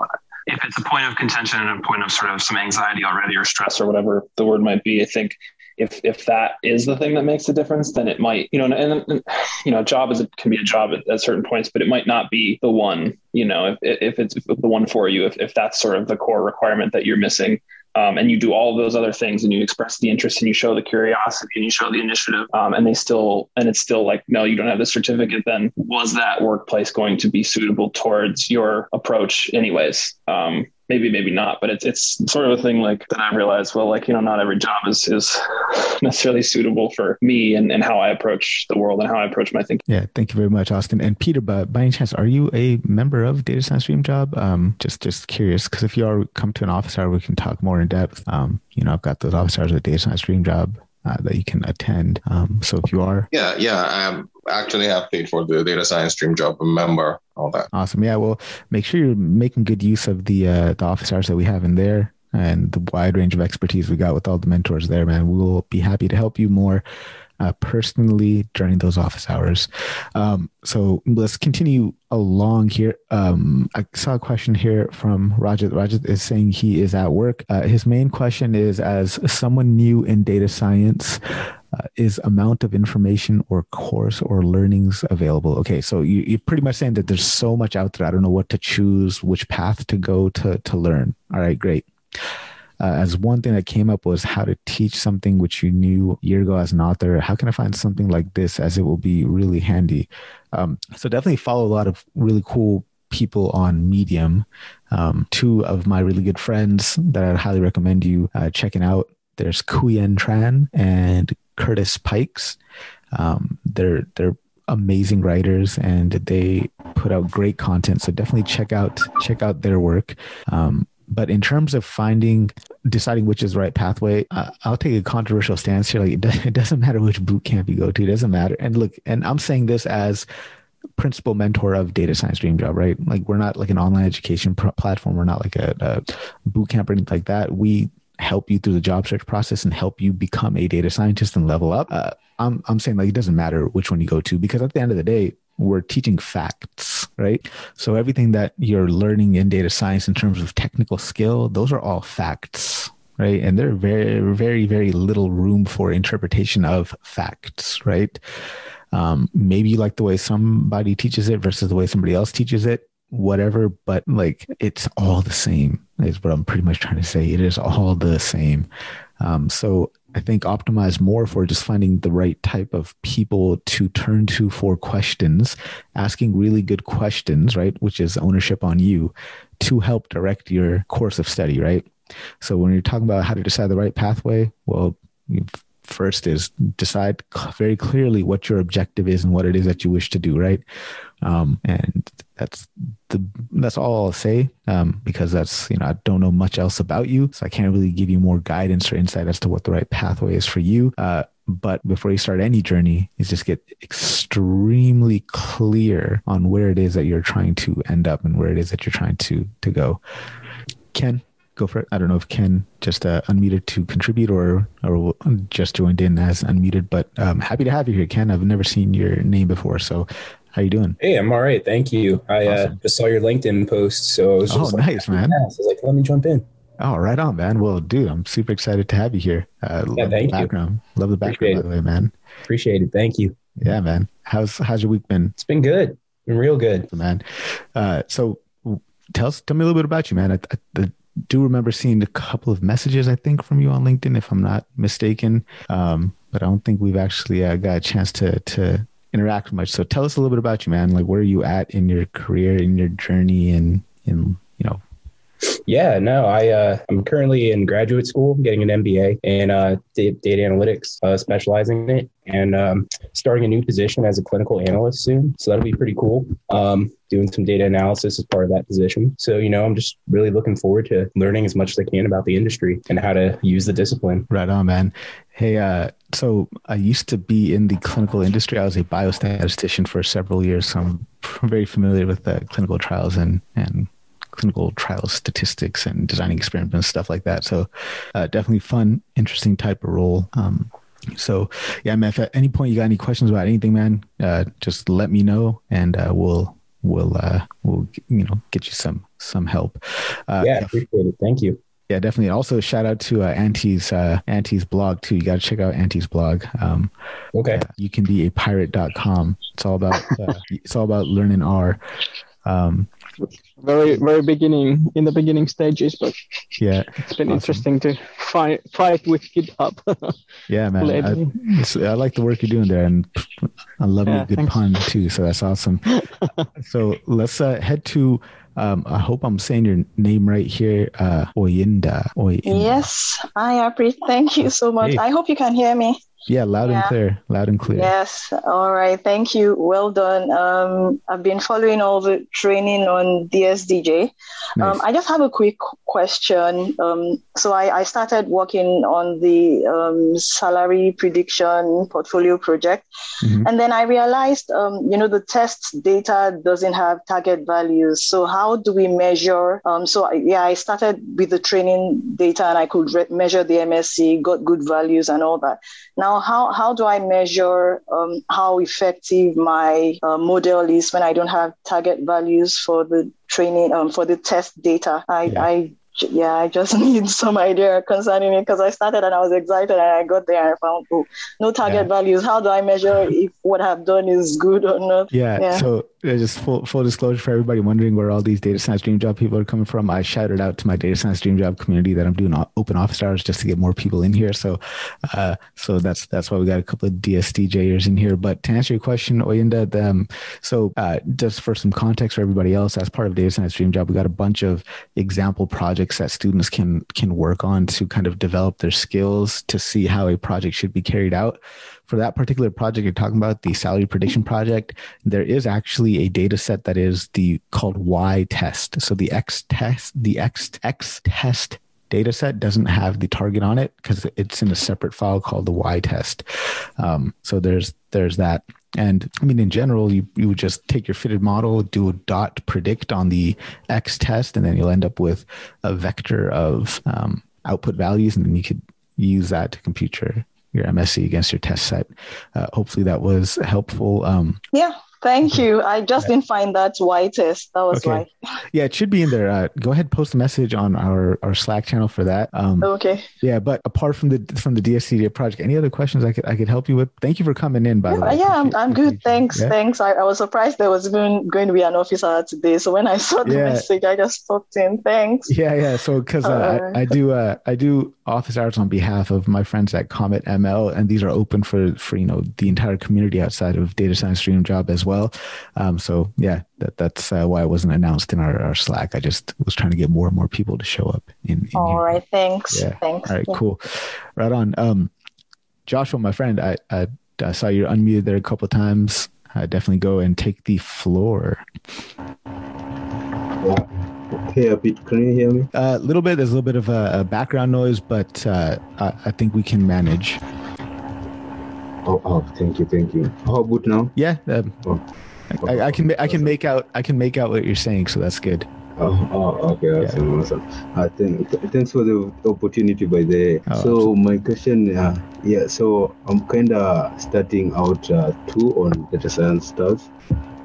C: if it's a point of contention and a point of sort of some anxiety already or stress or whatever the word might be, I think if if that is the thing that makes a difference, then it might, you know, and, and you know, a job is can be a job at, at, certain points, but it might not be the one, you know, if if it's the one for you, if if that's sort of the core requirement that you're missing, um, and you do all of those other things and you express the interest and you show the curiosity and you show the initiative. Um, and they still and it's still like no you don't have the certificate. Then was that workplace going to be suitable towards your approach anyways? Um, maybe maybe not but it's it's sort of a thing like that i realized well like you know not every job is is [LAUGHS] necessarily suitable for me and, and how i approach the world and how i approach my thinking.
A: Yeah thank you very much austin. And peter but by any chance are you a member of data science dream job? Um just just curious because if you are come to an office hour we can talk more in depth. Um you know i've got those office hours at data science dream job uh, that you can attend. Um, so if you are,
F: yeah, yeah, I actually have paid for the data science dream job. Remember all that?
A: Awesome. Yeah. Well, make sure you're making good use of the uh, the office hours that we have in there and the wide range of expertise we got with all the mentors there, man. We will be happy to help you more uh, personally during those office hours. Um, so let's continue along here. Um, I saw a question here from Rajat. Rajat is saying he is at work. Uh, his main question is as someone new in data science, uh, is amount of information or course or learnings available okay so you, are pretty much saying that there's so much out there i don't know what to choose which path to go to to learn all right great uh, as one thing that came up was how to teach something which you knew year ago as an author how can i find something like this as it will be really handy um, so definitely follow a lot of really cool people on medium um, two of my really good friends that i'd highly recommend you uh, checking out there's Quyen Tran and Kurtis Pykes. Um, they're they're amazing writers and they put out great content. So definitely check out check out their work. Um, but in terms of finding deciding which is the right pathway uh, i'll take a controversial stance here. Like it, [LAUGHS] it doesn't matter which boot camp you go to. It doesn't matter. And look and i'm saying this as principal mentor of data science dream job right? Like we're not like an online education pr- platform. We're not like a, a boot camp or anything like that. We help you through the job search process and help you become a data scientist and level up. Uh, I'm, I'm saying like it doesn't matter which one you go to because at the end of the day, we're teaching facts, right? So everything that you're learning in data science in terms of technical skill, those are all facts, right? And there's very, very, very little room for interpretation of facts, right? Um, maybe you like the way somebody teaches it versus the way somebody else teaches it whatever, but like it's all the same, is what I'm pretty much trying to say. It is all the same. Um, so I think optimize more for just finding the right type of people to turn to for questions, asking really good questions, right? Which is ownership on you to help direct your course of study, right? So when you're talking about how to decide the right pathway, well, first is decide very clearly what your objective is and what it is that you wish to do, right? Um, and that's the that's all I'll say um, because that's you know I don't know much else about you, so I can't really give you more guidance or insight as to what the right pathway is for you. Uh, but before you start any journey, is just get extremely clear on where it is that you're trying to end up and where it is that you're trying to to go. Ken, go for it. I don't know if Ken just uh, unmuted to contribute or or just joined in as unmuted, but um, happy to have you here, Ken. I've never seen your name before, so how you doing?
G: Hey, I'm all right. Thank you. I uh, awesome. uh, just saw your LinkedIn post, so I was
A: oh,
G: like,
A: nice, man.
G: I was like, let me jump in.
A: Oh, right on, man. Well, dude, I'm super excited to have you here. Uh, yeah, love thank the background. You. Love the background, by the way, man.
G: Appreciate it. Thank you.
A: Yeah, man. How's how's your week been?
G: It's been good. Been real good,
A: man. Uh, so, tell us, tell me a little bit about you, man. I, I, I, do remember seeing a couple of messages, I think, from you on LinkedIn, if I'm not mistaken. Um, but I don't think we've actually uh, got a chance to to interact much. So tell us a little bit about you, man. Like where are you at in your career, in your journey, and in know
G: yeah, no, I uh, I'm currently in graduate school, getting an MBA in uh, data, analytics, uh, specializing in it, and um, starting a new position as a clinical analyst soon. So that'll be pretty cool. Um, doing some data analysis as part of that position. So you know, I'm just really looking forward to learning as much as I can about the industry and how to use the discipline.
A: Right on, man. Hey, uh, so I used to be in the clinical industry. I was a biostatistician for several years, so I'm [LAUGHS] very familiar with the clinical trials and and clinical trial statistics and designing experiments stuff like that. So uh, definitely fun, interesting type of role. Um, so yeah, man, if at any point you got any questions about anything, man, uh, just let me know and uh, we'll we'll uh, we'll you know get you some some help.
G: Uh, yeah, appreciate it. Thank you.
A: Yeah, definitely. Also, shout out to uh, Antti's uh, Antti's blog too. You got to check out Antti's blog. Um,
G: okay. Uh,
A: you can be a pirate.com. It's all about uh, [LAUGHS] it's all about learning R. Um,
D: very very beginning in the beginning stages, but
A: yeah,
D: it's been awesome. interesting to fight fight with GitHub. [LAUGHS]
A: yeah, man, I, I, like the work you're doing there, and I love yeah, a good thanks. pun too. So that's awesome. [LAUGHS] so let's uh, head to. Um, I hope I'm saying your name right here, uh, Oyinda. Oyinda.
H: Yes, I appreciate. Thank you so much. Hey. I hope you can hear me.
A: Yeah, loud yeah. and clear. Loud and clear.
H: Yes. All right. Thank you. Well done. Um, I've been following all the training on DSDJ. Nice. Um, I just have a quick question. Um, so I, I, started working on the um, salary prediction portfolio project, mm-hmm. and then I realized, um, you know, the test data doesn't have target values. So how do we measure? Um, so I, yeah, I started with the training data, and I could re- measure the MSE, got good values, and all that. Now now how, how do I measure um, how effective my uh, model is when I don't have target values for the training um, for the test data? I, yeah. I yeah, I just [LAUGHS] need some idea concerning it because I started and I was excited and I got there and I found oh, no target yeah. values. How do I measure if what I've done is good or not?
A: Yeah. yeah. So just full full disclosure for everybody wondering where all these data science dream job people are coming from. I shouted out to my data science dream job community that I'm doing open office hours just to get more people in here. So, uh, so that's that's why we got a couple of DSDJers in here. But to answer your question, Oyinda, um, so uh, just for some context for everybody else, as part of data science dream job, we got a bunch of example projects that students can can work on to kind of develop their skills to see how a project should be carried out for that particular project you're talking about, the salary prediction project, there is actually a data set that is the called Y test. So the X test, the X X test data set doesn't have the target on it because it's in a separate file called the Y test. Um, so there's there's that. And I mean, in general, you, you would just take your fitted model, do a dot predict on the X test, and then you'll end up with a vector of um, output values, and then you could use that to compute your your MSE against your test set. Uh, hopefully that was helpful. Um,
H: yeah, Thank you. I just didn't find that Y test. That was okay.
A: why. [LAUGHS] yeah, it should be in there. Uh, go ahead, post a message on our, our Slack channel for that.
H: Um, okay.
A: Yeah, but apart from the from the DSCDA project, any other questions I could I could help you with? Thank you for coming in. By
H: yeah,
A: the way,
H: yeah, I'm, I'm good. Thanks, yeah? thanks. I, I was surprised there was even going to be an officer today. So when I saw the yeah. message, I just popped in. Thanks.
A: Yeah, yeah. So because uh, I, I do uh, I do office hours on behalf of my friends at Comet ML, and these are open for for you know the entire community outside of data science dream job as well. Um, so yeah, that that's uh, why it wasn't announced in our, our, Slack. I just was trying to get more and more people to show up. In, in
H: All here. right, thanks.
A: Yeah.
H: Thanks.
A: All right, yeah. cool. Right on. Um, Joshua, my friend, I, I, I saw you unmuted there a couple times. I definitely go and take the floor.
I: Hey, a bit. Can you hear me?
A: A uh, little bit. There's a little bit of a, a background noise, but uh, I, I, think we can manage.
I: Oh, oh, thank you, thank you. How about now?
A: Yeah. Um, oh. I, I, can I can make out I can make out what you're saying, so that's good.
I: Oh, oh okay, awesome, yeah. awesome. Uh, thank, thanks for the opportunity, by the way. Oh, so absolutely. my question, uh, yeah, so I'm kind of starting out uh, too on data science stuff,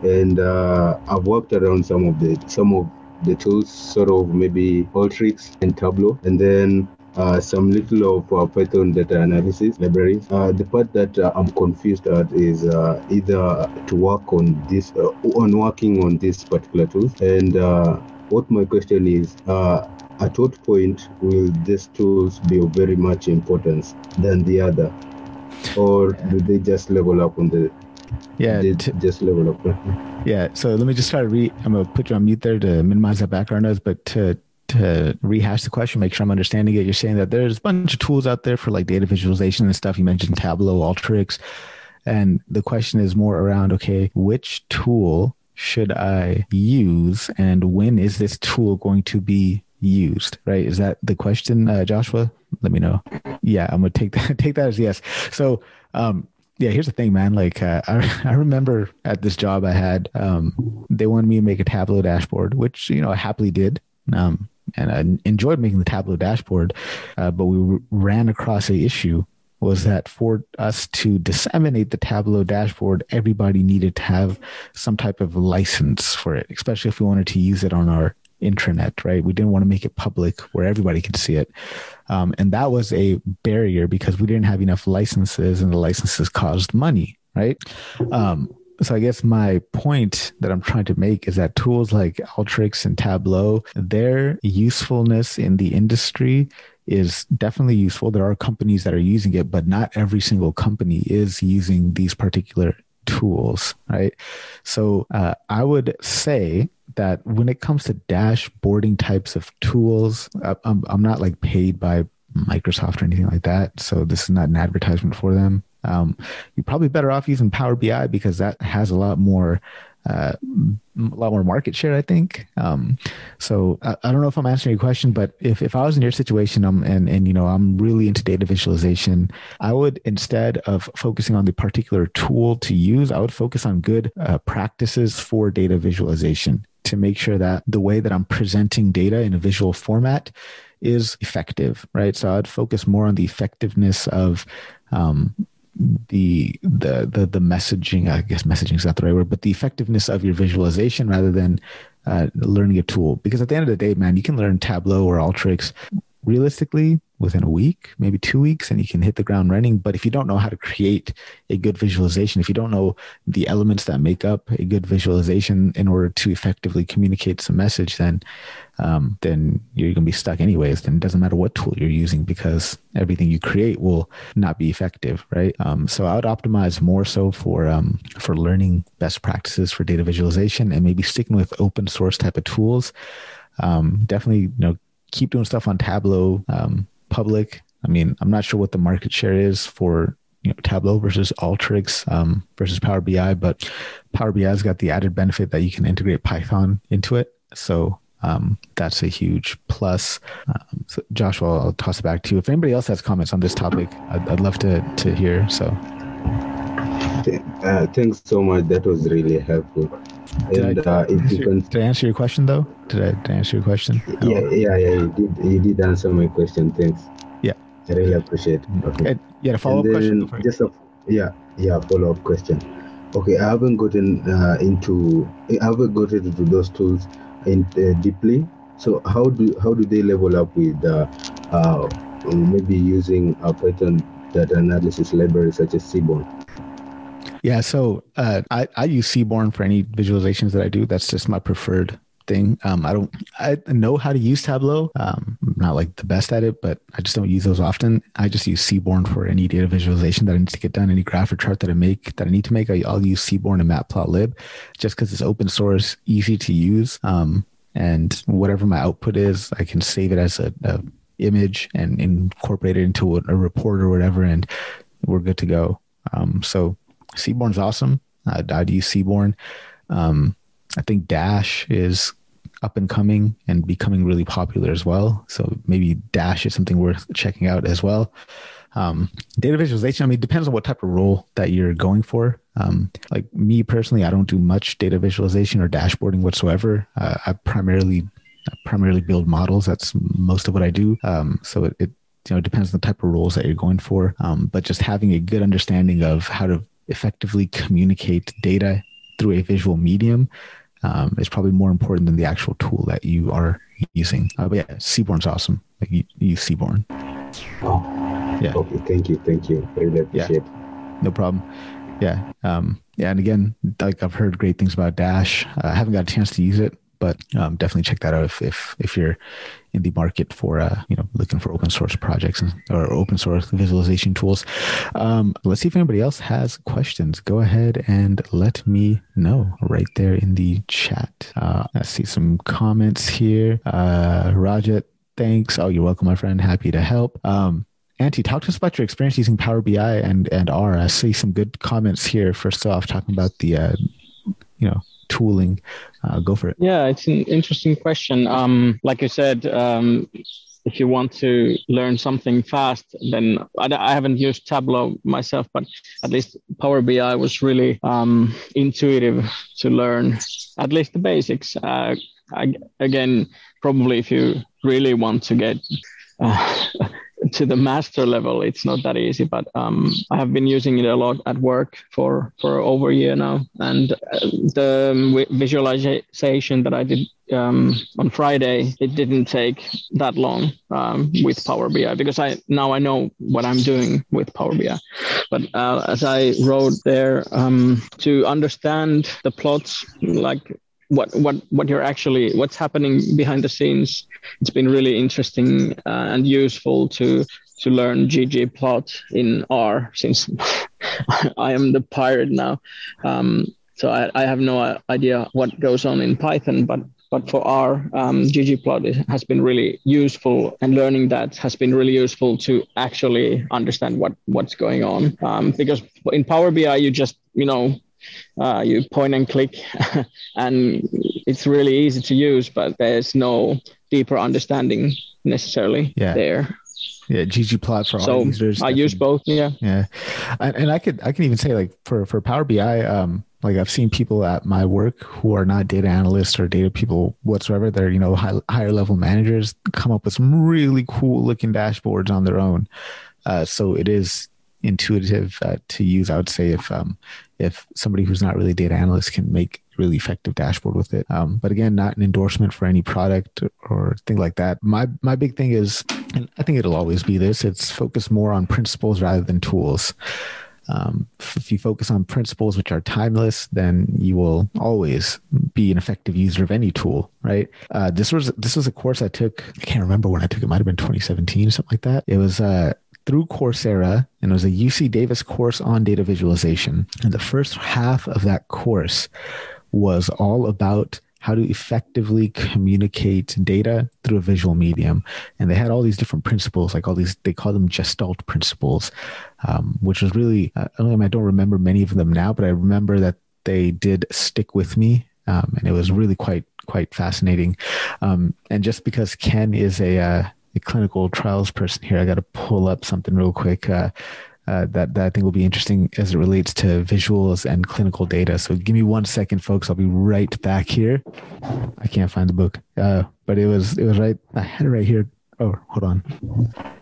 I: and uh, I've worked around some of the some of the tools, sort of maybe Alteryx and Tableau, and then uh, some little of uh, Python data analysis libraries. Uh, the part that uh, I'm confused at is uh, either to work on this, uh, on working on this particular tool. And what my question is, at what point will these tools be of very much importance than the other? Or do they just level up on the
A: yeah
I: t- just level up [LAUGHS]
A: yeah so let me just try to read i'm gonna put you on mute there to minimize that background noise but to to rehash the question, make sure I'm understanding it. You're saying that there's a bunch of tools out there for like data visualization and stuff. You mentioned Tableau, Alteryx. And the question is more around okay, which tool should I use and when is this tool going to be used? Right? Is that the question, uh, Joshua? Let me know. Yeah, I'm gonna take [LAUGHS] that take that as yes. So um yeah, here's the thing, man. Like, uh, I, [LAUGHS] I remember at this job I had, um, they wanted me to make a Tableau dashboard, which, you know, I happily did. Um, and I enjoyed making the Tableau dashboard, uh, but we ran across a issue was that for us to disseminate the Tableau dashboard, everybody needed to have some type of license for it, especially if we wanted to use it on our intranet, right? We didn't want to make it public where everybody could see it. Um, and that was a barrier because we didn't have enough licenses and the licenses caused money, right? Um, so I guess my point that I'm trying to make is that tools like Alteryx and Tableau, their usefulness in the industry is definitely useful. There are companies that are using it, but not every single company is using these particular tools, right? So uh, I would say that when it comes to dashboarding types of tools, I'm, I'm not like paid by Microsoft or anything like that. So this is not an advertisement for them. Um, you're probably better off using Power BI because that has a lot more uh, a lot more market share, I think. Um, so I, I, don't know if I'm answering your question, but if, if I was in your situation um, and, and, you know, I'm really into data visualization, I would, instead of focusing on the particular tool to use, I would focus on good uh, practices for data visualization to make sure that the way that I'm presenting data in a visual format is effective, right? So I'd focus more on the effectiveness of um, the the the the messaging. I guess messaging is not the right word, but the effectiveness of your visualization rather than uh, learning a tool. Because at the end of the day, man, you can learn Tableau or Alteryx realistically within a week, maybe two weeks, and you can hit the ground running. But if you don't know how to create a good visualization, if you don't know the elements that make up a good visualization in order to effectively communicate some message, then um, then you're going to be stuck anyways. Then it doesn't matter what tool you're using because everything you create will not be effective, right? Um, so I would optimize more so for um, for learning best practices for data visualization and maybe sticking with open source type of tools. Um, definitely, you know, keep doing stuff on Tableau um, public. I mean, I'm not sure what the market share is for you know Tableau versus Alteryx um, versus Power BI, but Power BI has got the added benefit that you can integrate Python into it. So um, that's a huge plus. Um, so Joshua, I'll toss it back to you. If anybody else has comments on this topic, I'd, I'd love to to hear. So,
I: uh, thanks so much. That was really helpful.
A: Did, and, I, uh, you can, did I answer your question though? Did I, did I answer your question?
I: Yeah, yeah, yeah. You did, you did answer my question. Thanks.
A: Yeah,
I: I really appreciate. It. Okay.
A: And, yeah, a follow up question.
I: Just a yeah, yeah, follow up question. Okay, I haven't gotten uh, into I haven't gotten into those tools in uh, deeply. So how do how do they level up with uh, uh, maybe using a Python data analysis library such as Seaborn?
A: Yeah, so uh, I I use Seaborn for any visualizations that I do. That's just my preferred thing. Um, I don't I know how to use Tableau. Um, I'm not like the best at it, but I just don't use those often. I just use Seaborn for any data visualization that I need to get done, any graph or chart that I make that I need to make. I, will use Seaborn and Matplotlib just because it's open source, easy to use. Um, and whatever my output is, I can save it as a, a image and incorporate it into a, a, report or whatever, and we're good to go. Um, so Seaborn's awesome. I'd, I'd use Seaborn. Um, I think Dash is up and coming and becoming really popular as well. So maybe Dash is something worth checking out as well. Um, data visualization, I mean, depends on what type of role that you're going for. Um, like me personally, I don't do much data visualization or dashboarding whatsoever. Uh, I primarily I primarily build models. That's most of what I do. Um, so it, it, you know depends on the type of roles that you're going for. Um, but just having a good understanding of how to effectively communicate data through a visual medium um, is probably more important than the actual tool that you are using. Uh, but yeah, Seaborn's awesome. Like you, you use Seaborn.
I: Oh, yeah. Okay, thank you, thank you. Really appreciate.
A: Yeah, no problem. Yeah, um, yeah, and again, like I've heard great things about Dash. Uh, I haven't got a chance to use it, but um, definitely check that out if if if you're in the market for uh, you know looking for open source projects or open source visualization tools. Um, let's see if anybody else has questions. Go ahead and let me know right there in the chat. Uh, I see some comments here. Uh, Rajat, thanks. Oh, you're welcome, my friend. Happy to help. Um, talk to us about your experience using Power BI and and R. I see some good comments here. First off, talking about the uh, you know tooling uh, go for it.
D: Yeah, it's an interesting question. Um, like you said, um, if you want to learn something fast, then I, I, haven't used Tableau myself, but at least Power BI was really um, intuitive to learn at least the basics. Uh, I, again, probably if you really want to get uh, to the master level, it's not that easy. But um, I have been using it a lot at work for for over a year now, and uh, the visualization that I did um, on Friday, it didn't take that long um, with Power BI because I now I know what I'm doing with Power BI. But uh, as I wrote there, um, to understand the plots, like what what what you're actually what's happening behind the scenes. It's been really interesting uh, and useful to to learn ggplot in R since [LAUGHS] I am the pirate now. Um, so I, I have no idea what goes on in Python, but but for R, um, ggplot has been really useful, and learning that has been really useful to actually understand what what's going on. Um, because in Power BI, you just you know uh, you point and click, [LAUGHS] and it's really easy to use, but there's no deeper understanding necessarily yeah. there.
A: Yeah, ggplot for so all users.
D: I use both. Yeah,
A: yeah, and, and, I could I can even say like for for Power BI, um, like I've seen people at my work who are not data analysts or data people whatsoever. They're you know high, higher level managers come up with some really cool looking dashboards on their own. Uh, so it is intuitive uh, to use. I would say if um, if somebody who's not really data analyst can make really effective dashboard with it. Um, but again, not an endorsement for any product or thing like that. My my big thing is, and I think it'll always be this: it's focused more on principles rather than tools. Um, if you focus on principles which are timeless, then you will always be an effective user of any tool, right? Uh, this was this was a course I took. I can't remember when I took it. Might have been 2017, something like that. It was uh, through Coursera, and it was a UC Davis course on data visualization. And the first half of that course was all about how to effectively communicate data through a visual medium. And they had all these different principles, like all these, they call them gestalt principles, um, which was really, uh, I don't remember many of them now, but I remember that they did stick with me. Um, and it was really quite, quite fascinating. Um, and just because Ken is a, uh, clinical trials person here, I got to pull up something real quick. Uh, uh, that, that I think will be interesting as it relates to visuals and clinical data. So give me one second, folks. I'll be right back here. I can't find the book, uh, but it was it was right. I had it right here. Oh, hold on.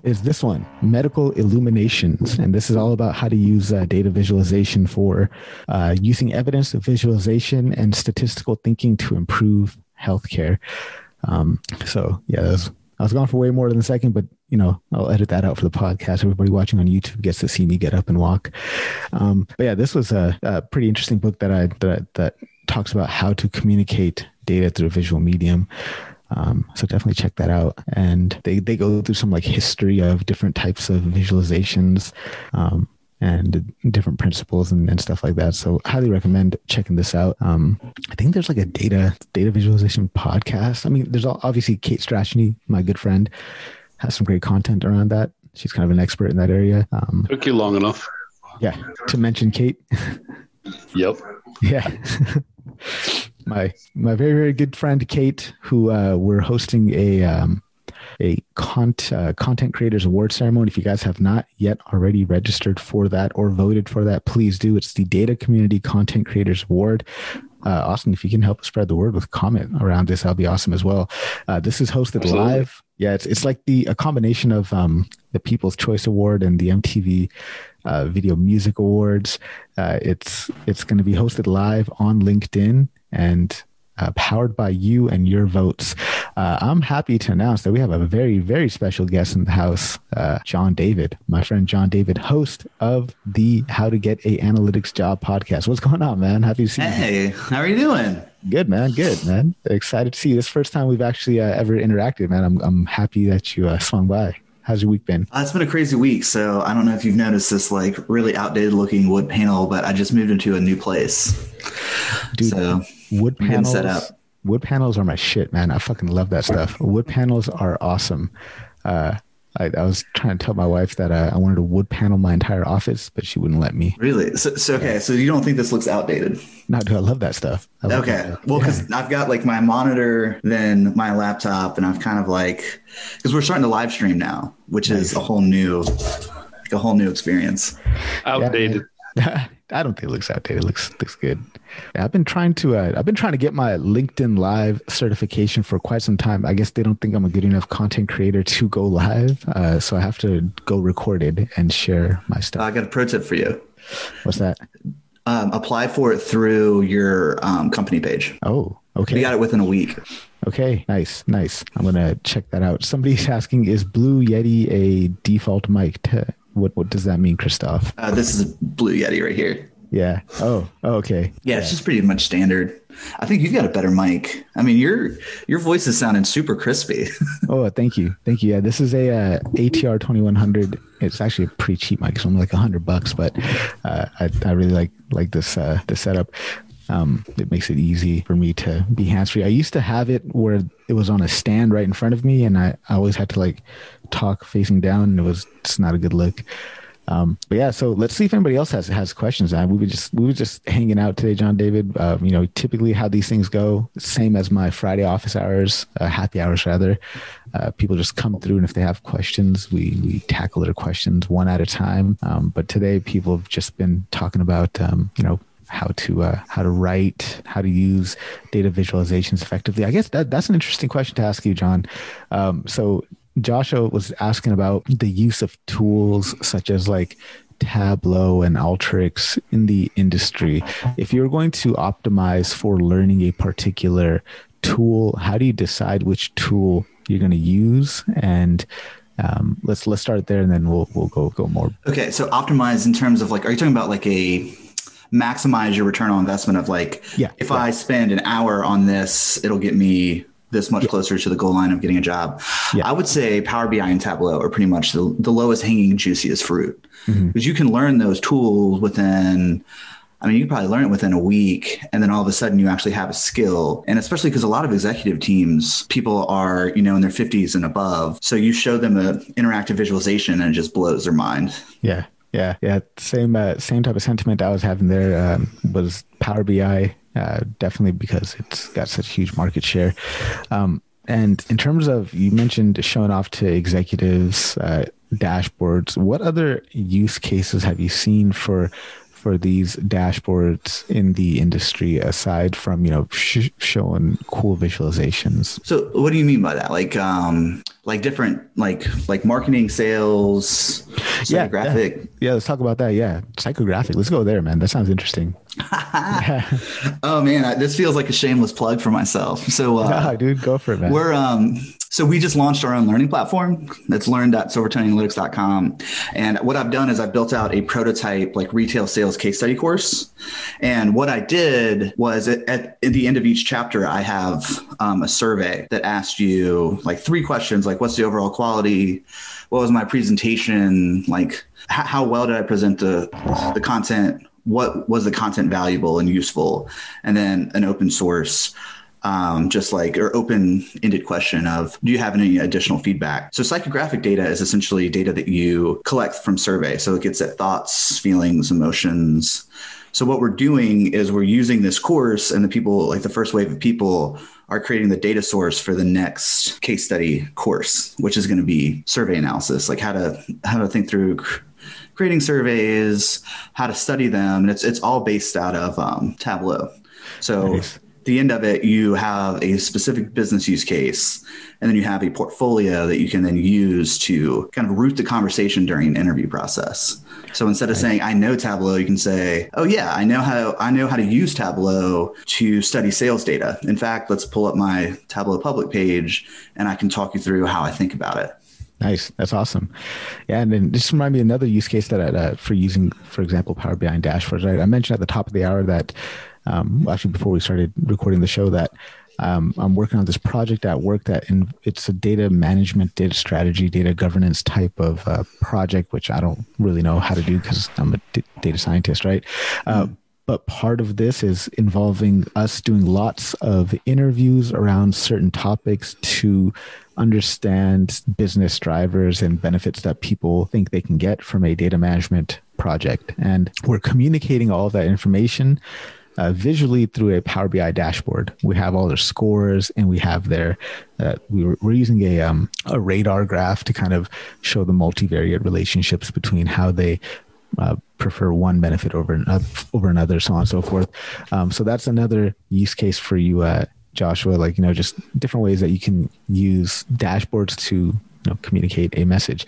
A: Is this one medical illuminations, and this is all about how to use uh, data visualization for uh, using evidence visualization and statistical thinking to improve healthcare. Um, so yeah, I was gone for way more than a second, but you know, I'll edit that out for the podcast. Everybody watching on YouTube gets to see me get up and walk. Um, but yeah, this was a, a, pretty interesting book that I that that talks about how to communicate data through a visual medium. Um, so definitely check that out. And they they go through some like history of different types of visualizations. Um, and different principles and, and, stuff like that. So highly recommend checking this out. Um, I think there's like a data data visualization podcast. I mean, there's obviously Kate Strachnyi, my good friend has some great content around that. She's kind of an expert in that area. Um,
B: Took you long enough.
A: Yeah, to mention Kate.
B: yep. [LAUGHS]
A: Yeah. [LAUGHS] my my very very good friend Kate, who uh, we're hosting a um, a cont, uh, content creators award ceremony. If you guys have not yet already registered for that or voted for that, please do. It's the Data Community Content Creators Award. Uh, Austin, if you can help spread the word with Comet around this, that'll be awesome as well. Uh, this is hosted Absolutely. live yeah, it's it's like the a combination of um, the People's Choice Award and the MTV uh, Video Music Awards. Uh, it's it's going to be hosted live on LinkedIn and uh, powered by you and your votes. Uh, I'm happy to announce that we have a very, very special guest in the house, uh, John David, my friend John David, host of the How to Get a Analytics Job podcast. What's going on, man? Happy to see
J: hey, you. Hey, how are you doing?
A: Good, man. Good, man. Excited to see you. This first time we've actually uh, ever interacted, man. I'm, I'm happy that you uh, swung by. How's your week been?
J: Uh, it's been a crazy week. So I don't know if you've noticed this like really outdated looking wood panel, but I just moved into a new place.
A: Dude, so wood panels. Set up. Wood panels are my shit, man. I fucking love that stuff. Wood panels are awesome. Uh, I, I, was trying to tell my wife that uh, I wanted to wood panel my entire office, but she wouldn't let me.
J: Really? So, so okay. So you don't think this looks outdated?
A: No, dude, I love that stuff. Love
J: okay. That. Well, because yeah. I've got like my monitor, then my laptop, and I've kind of like because we're starting to live stream now, which nice. is a whole new, like a whole new experience.
B: Outdated.
A: Yeah, [LAUGHS] I don't think it looks outdated. It looks looks good. I've been trying to uh, I've been trying to get my LinkedIn Live certification for quite some time. I guess they don't think I'm a good enough content creator to go live, uh, so I have to go record it and share my stuff.
J: I got a pro tip for you.
A: What's that?
J: Um, apply for it through your um, company page.
A: Oh, okay.
J: We got it within a week.
A: Okay, nice, nice. I'm gonna check that out. Somebody's asking, is Blue Yeti a default mic? To, what what does that mean, Christoph?
J: Uh, this is a Blue Yeti right here.
A: Yeah. Oh, oh, okay.
J: Yeah, it's just pretty much standard. I think you've got a better mic. I mean, your your voice is sounding super crispy. [LAUGHS]
A: oh, thank you, thank you. Yeah, this is a uh, ATR twenty one hundred. It's actually a pretty cheap mic. It's only like a hundred bucks, but uh, I I really like like this uh, this setup. Um, it makes it easy for me to be hands free. I used to have it where it was on a stand right in front of me, and I, I always had to like talk facing down, and it was just not a good look. Um, but yeah, so let's see if anybody else has has questions. Uh, we were just we were just hanging out today, John David. Uh, you know, typically how these things go, same as my Friday office hours, uh, happy hours rather. Uh, people just come through, and if they have questions, we we tackle their questions one at a time. Um, but today, people have just been talking about um, you know how to uh, how to write, how to use data visualizations effectively. I guess that that's an interesting question to ask you, John. Um, so Joshua was asking about the use of tools such as like Tableau and Alteryx in the industry. If you're going to optimize for learning a particular tool, how do you decide which tool you're going to use? And um, let's let's start there, and then we'll we'll go go more.
J: Okay, so optimize in terms of like, are you talking about like a maximize your return on investment of like,
A: yeah,
J: if
A: yeah.
J: I spend an hour on this, it'll get me this much yeah. closer to the goal line of getting a job. Yeah. I would say Power BI and Tableau are pretty much the, the lowest hanging, juiciest fruit because mm-hmm. you can learn those tools within. I mean, you probably learn it within a week, and then all of a sudden you actually have a skill. And especially because a lot of executive teams, people are, you know, in their 50s and above. So you show them an interactive visualization and it just blows their mind.
A: Yeah. Yeah. Yeah. Same, uh, same type of sentiment I was having there um, was Power BI uh, definitely because it's got such huge market share. Um, and in terms of, you mentioned showing off to executives uh, dashboards. What other use cases have you seen for for these dashboards in the industry aside from you know sh- showing cool visualizations?
J: So what do you mean by that? Like um like different like like marketing sales psychographic
A: yeah, yeah. yeah let's talk about that. Yeah psychographic. Let's go there man. That sounds interesting. [LAUGHS] [LAUGHS]
J: Oh man this feels like a shameless plug for myself. So uh [LAUGHS]
A: no, dude go for it man.
J: we're um so we just launched our own learning platform. That's learn.silvertoneanalytics.com. And what I've done is I've built out a prototype like retail sales case study course. And what I did was at, at, the end of each chapter, I have um, a survey that asked you like three questions, like what's the overall quality? What was my presentation? Like h- how well did I present the, the content? What was the content valuable and useful? And then an open source um, just like or open-ended question of do you have any additional feedback? So psychographic data is essentially data that you collect from survey. So it gets at thoughts feelings emotions. So what we're doing is we're using this course and the people like the first wave of people are creating the data source for the next case study course which is going to be survey analysis like how to how to think through creating surveys how to study them. And it's it's all based out of um, tableau. So nice the end of it, you have a specific business use case, and then you have a portfolio that you can then use to kind of route the conversation during an interview process. So instead of saying I know Tableau, you can say, "Oh yeah, I know how I know how to use Tableau to study sales data." In fact, let's pull up my Tableau public page, and I can talk you through how I think about it.
A: Nice, that's awesome. Yeah, and then just remind me another use case that uh, for using, for example, Power BI and dashboards. Right, I mentioned at the top of the hour that um, actually before we started recording the show that um, I'm working on this project at work that in, it's a data management, data strategy, data governance type of uh, project, which I don't really know how to do because I'm a d- data scientist, right? Uh, mm. but part of this is involving us doing lots of interviews around certain topics to understand business drivers and benefits that people think they can get from a data management project. And we're communicating all of that information uh, visually through a Power BI dashboard. We have all their scores and we have their, uh, we were, we're using a, um, a radar graph to kind of show the multivariate relationships between how they uh, prefer one benefit over another, over another, so on and so forth. Um, so that's another use case for you, uh, Joshua. Like you know, just different ways that you can use dashboards to you know communicate a message.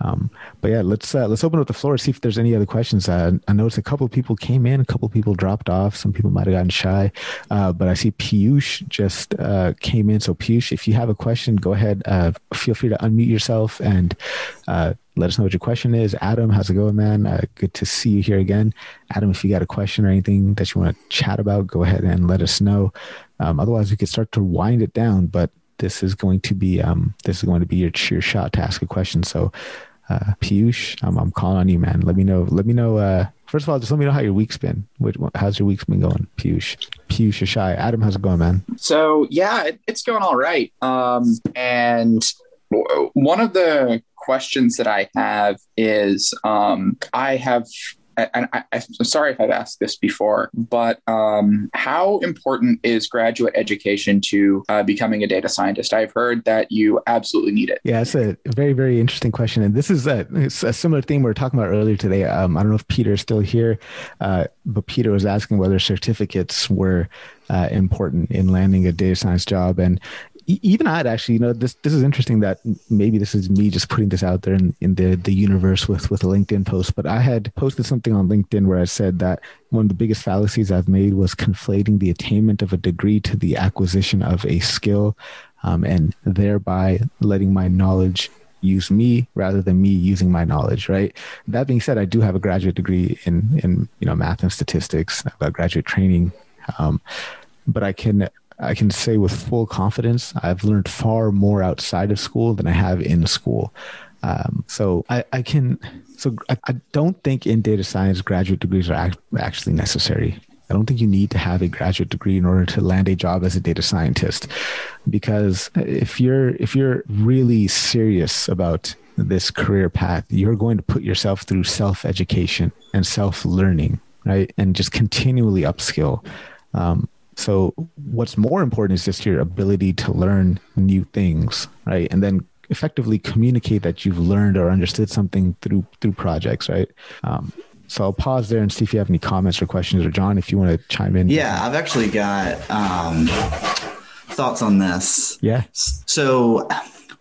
A: Um, but yeah, let's uh, let's open up the floor and see if there's any other questions. Uh, I noticed a couple of people came in, a couple of people dropped off. Some people might have gotten shy, uh, but I see Piyush just uh, came in. So Piyush, if you have a question, go ahead. Uh, feel free to unmute yourself and uh, let us know what your question is. Adam, how's it going, man? good to see you here again. Adam, if you got a question or anything that you want to chat about, go ahead and let us know. Um, otherwise, we could start to wind it down. But this is going to be um, this is going to be your, your shot to ask a question. So uh, Piyush, I'm, I'm calling on you, man. Let me know. Let me know. Uh, first of all, just let me know how your week's been. how's your week's been going, Piyush? Piyush Shai. Adam, how's it going, man?
K: So yeah, it, it's going all right. Um, and one of the questions that I have is um, I have and I, am sorry if I've asked this before, but um, how important is graduate education to uh, becoming a data scientist? I've heard that you absolutely need it.
A: Yeah, it's a very, very interesting question. And this is a, a similar theme we were talking about earlier today. Um, I don't know if Peter is still here, uh, but Peter was asking whether certificates were uh, important in landing a data science job. And even I'd actually, you know, this this is interesting that maybe this is me just putting this out there in, in the the universe with with a LinkedIn post, but I had posted something on LinkedIn where I said that one of the biggest fallacies I've made was conflating the attainment of a degree to the acquisition of a skill, um, and thereby letting my knowledge use me rather than me using my knowledge right? That being said i do have a graduate degree in in you know math and statistics i've got graduate training um, but i can I can say with full confidence, I've learned far more outside of school than I have in school. Um, so I, I, can, so I, I, don't think in data science graduate degrees are act, actually necessary. I don't think you need to have a graduate degree in order to land a job as a data scientist, because if you're if you're really serious about this career path, you're going to put yourself through self education and self learning, right, and just continually upskill. Um, so what's more important is just your ability to learn new things, right? And then effectively communicate that you've learned or understood something through through projects, right? Um, so I'll pause there and see if you have any comments or questions, or John, if you want to chime in.
J: Yeah, I've actually got um, thoughts on this.
A: Yeah.
J: So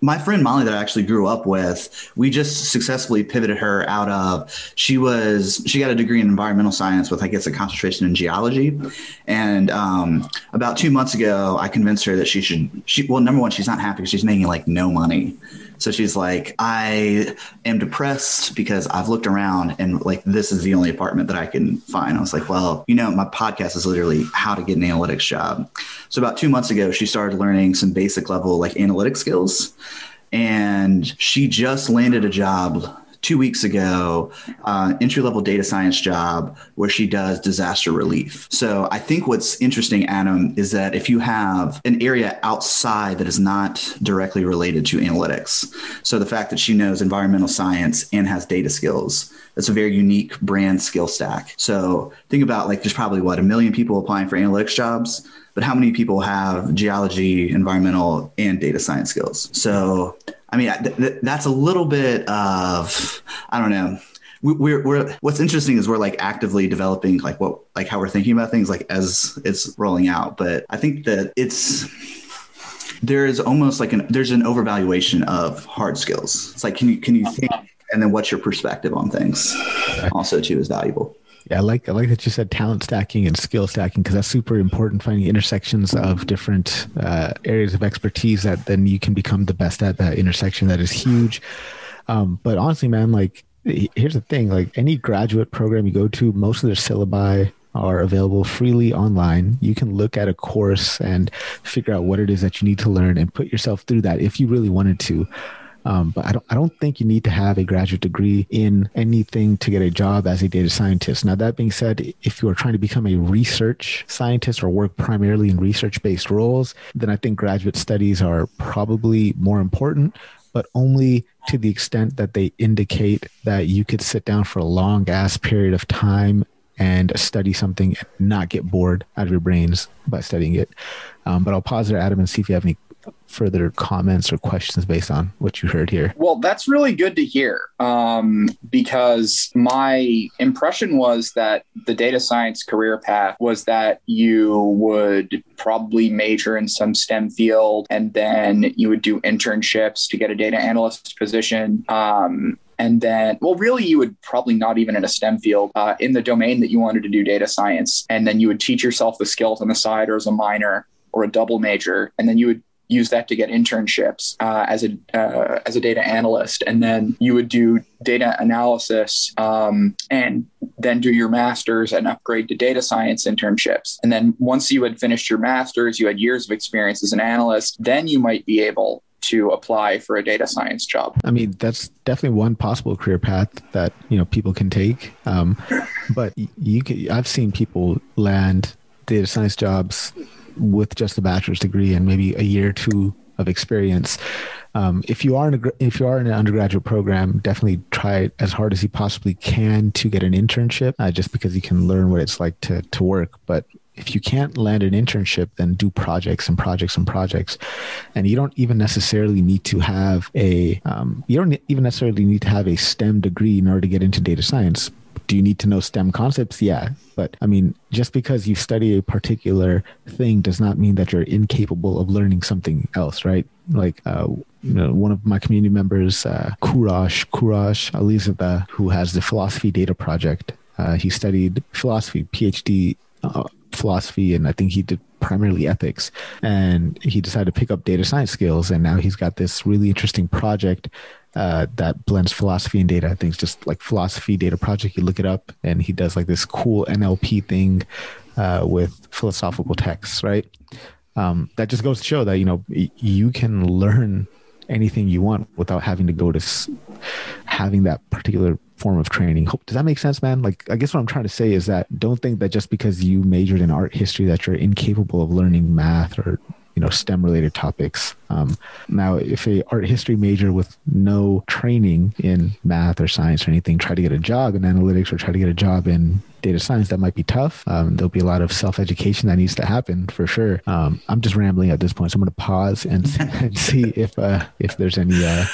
J: my friend Molly that I actually grew up with, we just successfully pivoted her out of. She was she got a degree in environmental science with I guess a concentration in geology, and um, about two months ago, I convinced her that she should. She well, number one, she's not happy because she's making like no money. So she's like, I am depressed because I've looked around and like this is the only apartment that I can find. I was like, well, you know, my podcast is literally how to get an analytics job. So about two months ago, she started learning some basic level like analytic skills. And she just landed a job two weeks ago, uh, entry level data science job where she does disaster relief. So I think what's interesting, Adam, is that if you have an area outside that is not directly related to analytics, so the fact that she knows environmental science and has data skills, that's a very unique brand skill stack. So think about like there's probably what a million people applying for analytics jobs but how many people have geology, environmental, and data science skills? So I mean, th- th- that's a little bit of, I don't know. We're, we're, what's interesting is we're like actively developing like what, like how we're thinking about things like as it's rolling out. But I think that it's, there is almost like an, there's an overvaluation of hard skills. It's like, can you, can you think, and then what's your perspective on things also too is valuable.
A: Yeah, I like I like that you said talent stacking and skill stacking because that's super important. Finding intersections of different uh, areas of expertise that then you can become the best at that intersection. That is huge. Um, but honestly, man, like here's the thing: like any graduate program you go to, most of their syllabi are available freely online. You can look at a course and figure out what it is that you need to learn and put yourself through that if you really wanted to. Um, but I don't, I don't think you need to have a graduate degree in anything to get a job as a data scientist. Now, that being said, if you are trying to become a research scientist or work primarily in research based roles, then I think graduate studies are probably more important but only to the extent that they indicate that you could sit down for a long ass period of time and study something and not get bored out of your brains by studying it. Um, but I'll pause there, Adam, and see if you have any further comments or questions based on what you heard here.
K: Well, that's really good to hear um, because my impression was that the data science career path was that you would probably major in some STEM field and then you would do internships to get a data analyst position. Um, and then well really you would probably not even in a stem field uh, in the domain that you wanted to do data science and then you would teach yourself the skills on the side or as a minor or a double major and then you would use that to get internships uh, as a uh, as a data analyst, and then you would do data analysis um, and then do your masters and upgrade to data science internships. And then once you had finished your masters, you had years of experience as an analyst. Then you might be able to apply for a data science job.
A: I mean, that's definitely one possible career path that you know people can take. Um, but you can, I've seen people land data science jobs with just a bachelor's degree and maybe a year or two of experience. Um, if you are in a, if you are in an undergraduate program, definitely try as hard as you possibly can to get an internship, uh, just because you can learn what it's like to to work. But if you can't land an internship, then do projects and projects and projects. And you don't even necessarily need to have a um, you don't even necessarily need to have a STEM degree in order to get into data science do you need to know STEM concepts? Yeah. But I mean, just because you study a particular thing does not mean that you're incapable of learning something else, right? Like, uh, you know, one of my community members, uh, Kourosh, Kourosh Alizadeh, who has the Philosophy Data Project. Uh, he studied philosophy, PhD uh, philosophy, and I think he did primarily ethics. And he decided to pick up data science skills, and now he's got this really interesting project uh, that blends philosophy and data. I think it's just like philosophy data project. You look it up, and he does like this cool NLP thing uh, with philosophical texts, right? Um, that just goes to show that you know you can learn anything you want without having to go to s- having that particular form of training. Does that make sense, man? Like, I guess what I'm trying to say is that don't think that just because you majored in art history that you're incapable of learning math or you know STEM related topics. Um, now, if a art history major with no training in math or science or anything try to get a job in analytics or try to get a job in data science, that might be tough. Um, there'll be a lot of self education that needs to happen for sure. Um, I'm just rambling at this point, so I'm going to pause and, [LAUGHS] and see if uh, if there's any uh,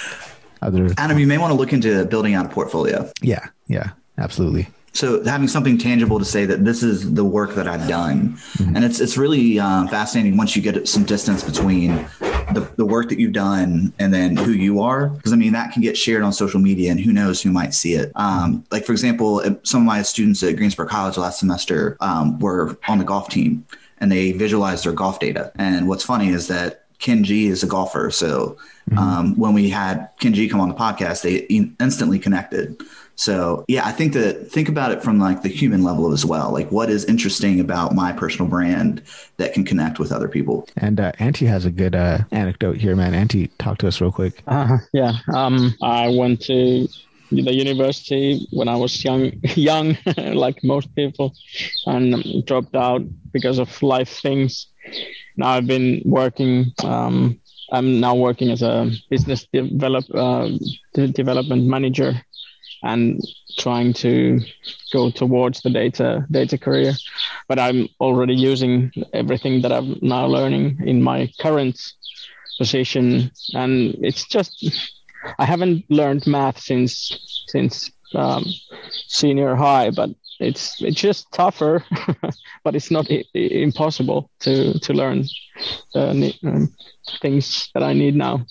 A: other.
J: Adam, you may want to look into building out a portfolio.
A: Yeah, yeah, absolutely.
J: So having something tangible to say that this is the work that I've done, mm-hmm. and it's it's really uh, fascinating once you get some distance between the, the work that you've done and then who you are, because I mean that can get shared on social media, and who knows who might see it. Um, like for example, some of my students at Greensboro College last semester um, were on the golf team, and they visualized their golf data. And what's funny is that Ken Jee is a golfer, so mm-hmm. um, when we had Ken Jee come on the podcast, they instantly connected. So yeah, I think that think about it from like the human level as well. Like what is interesting about my personal brand that can connect with other people.
A: And uh, Antti has a good uh, anecdote here, man. Antti, talk to us real quick.
D: Uh, yeah, um, I went to the university when I was young, [LAUGHS] young [LAUGHS] like most people, and dropped out because of life things. Now I've been working. Um, I'm now working as a business develop uh, development manager and trying to go towards the data data career. But i'm already using everything that i'm now learning in my current position. And it's just i haven't learned math since since um, senior high but it's it's just tougher [LAUGHS] but it's not I- impossible to to learn uh, things that i need now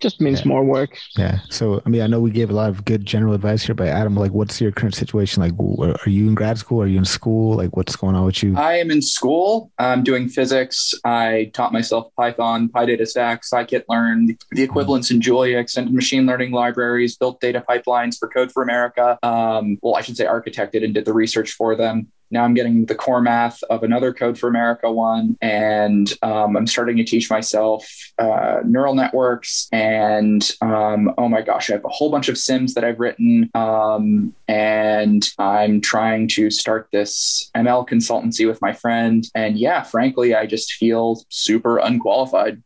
D: just means
A: yeah.
D: more work.
A: Yeah. So, I mean, I know we gave a lot of good general advice here, but Adam, like, what's your current situation? Like, are you in grad school? Are you in school? Like, what's going on with you?
K: I am in school. I'm doing physics. I taught myself Python, PyDataStax, scikit-learn, the equivalents in Julia, extended machine learning libraries, built data pipelines for Code for America. Um, well, I should say architected and did the research for them. Now I'm getting the core math of another Code for America one, and um, I'm starting to teach myself uh, neural networks. And um, oh my gosh, I have a whole bunch of sims that I've written, um, and I'm trying to start this ML consultancy with my friend. And yeah, frankly, I just feel super unqualified.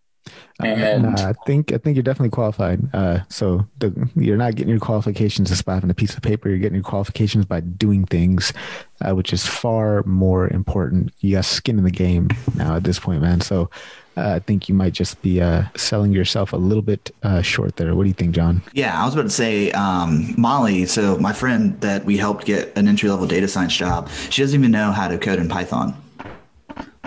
A: And uh, I think I think you're definitely qualified. Uh, so the, you're not getting your qualifications just by having a piece of paper. You're getting your qualifications by doing things, uh, which is far more important. You got skin in the game now at this point, man. So uh, I think you might just be uh, selling yourself a little bit uh, short there. What do you think, John?
J: Yeah, I was about to say um, Molly. So my friend that we helped get an entry level data science job, she doesn't even know how to code in Python.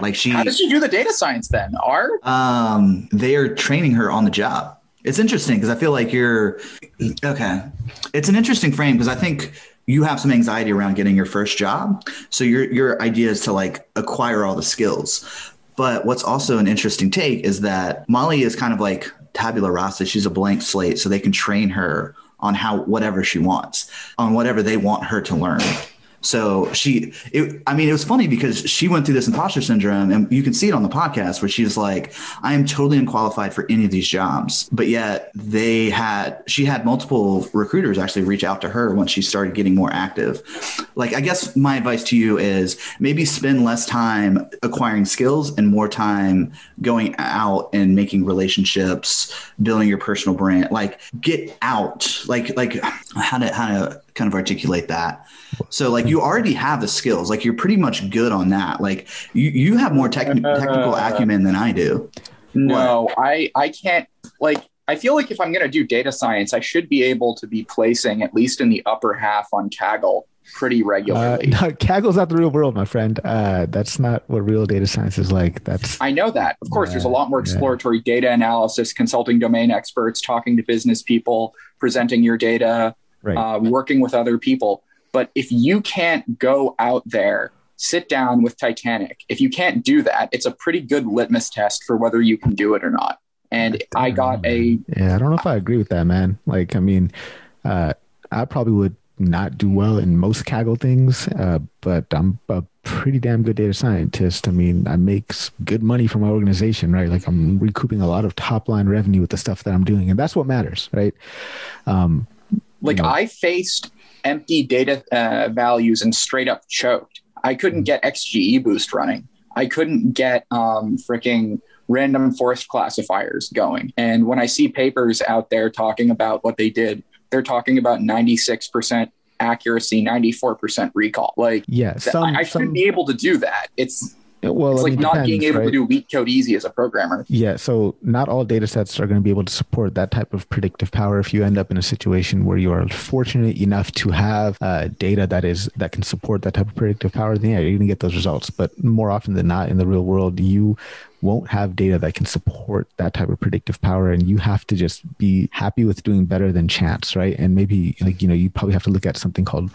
J: Like she,
K: how does she do the data science then? Are
J: um, they are training her on the job. It's interesting because I feel like you're okay. It's an interesting frame because I think you have some anxiety around getting your first job. So your your idea is to like acquire all the skills. But what's also an interesting take is that Molly is kind of like tabula rasa. She's a blank slate, so they can train her on how whatever she wants, on whatever they want her to learn. So she, it, I mean, it was funny because she went through this imposter syndrome, and you can see it on the podcast where she's like, "I am totally unqualified for any of these jobs," but yet they had, she had multiple recruiters actually reach out to her once she started getting more active. Like, I guess my advice to you is maybe spend less time acquiring skills and more time going out and making relationships, building your personal brand. Like, get out. Like, like how to how to kind of articulate that. So like you already have the skills, like you're pretty much good on that. Like you, you have more tech- technical acumen than I do.
K: No, what? I, I can't like, I feel like if I'm going to do data science, I should be able to be placing at least in the upper half on Kaggle pretty regularly.
A: Uh, [LAUGHS] no, Kaggle's not the real world, my friend. Uh, that's not what real data science is like. That's
K: I know that. Of course, there's a lot more exploratory yeah. data analysis, consulting domain experts, talking to business people, presenting your data, right. uh, working with other people. But if you can't go out there, sit down with Titanic, if you can't do that, it's a pretty good litmus test for whether you can do it or not. And I got a.
A: Yeah, I don't know if I agree with that, man. Like, I mean, uh, I probably would not do well in most Kaggle things, uh, but I'm a pretty damn good data scientist. I mean, I make good money for my organization, right? Like I'm recouping a lot of top line revenue with the stuff that I'm doing, and that's what matters, right? Um,
K: like know. I faced empty data uh, values and straight up choked. I couldn't get XGBoost running. I couldn't get um, freaking random forest classifiers going. And when I see papers out there talking about what they did they're talking about 96% accuracy, 94% recall. Like,
A: yeah,
K: some, I, I some, should be able to do that. It's well, it's like not depends, being able right? to do LeetCode easy as a programmer.
A: Yeah, so not all data sets are going to be able to support that type of predictive power. If you end up in a situation where you are fortunate enough to have uh, data that is that can support that type of predictive power, then yeah, you're going to get those results. But more often than not, in the real world, you won't have data that can support that type of predictive power and you have to just be happy with doing better than chance right and maybe like you know you probably have to look at something called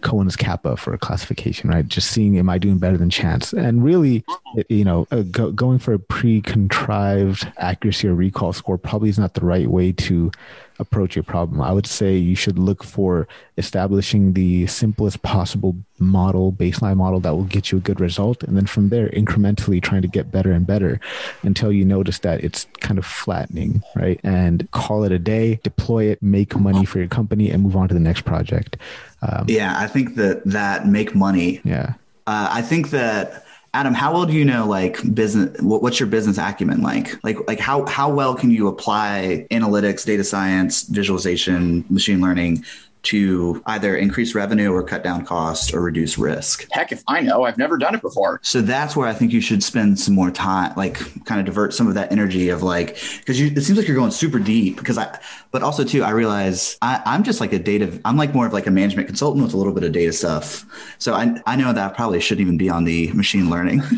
A: Cohen's kappa for a classification, right? Just seeing, am I doing better than chance? And really, you know, uh, go, going for a pre-contrived accuracy or recall score probably is not the right way to approach your problem. I would say you should look for establishing the simplest possible model, baseline model that will get you a good result. And then from there, incrementally trying to get better and better until you notice that it's kind of flattening, right? And call it a day, deploy it, make money for your company, and move on to the next project.
J: Um, yeah, I think that that make money.
A: Yeah.
J: Uh, I think that Adam, how well do you know like business? What, what's your business acumen like? Like like how how well can you apply analytics, data science, visualization, machine learning to either increase revenue or cut down cost or reduce risk?
K: Heck, if I know, I've never done it before.
J: So that's where I think you should spend some more time, like kind of divert some of that energy of like, because it seems like you're going super deep. Because I, but also too, I realize I, I'm just like a data, I'm like more of like a management consultant with a little bit of data stuff. So I, I know that I probably shouldn't even be on the machine learning. [LAUGHS]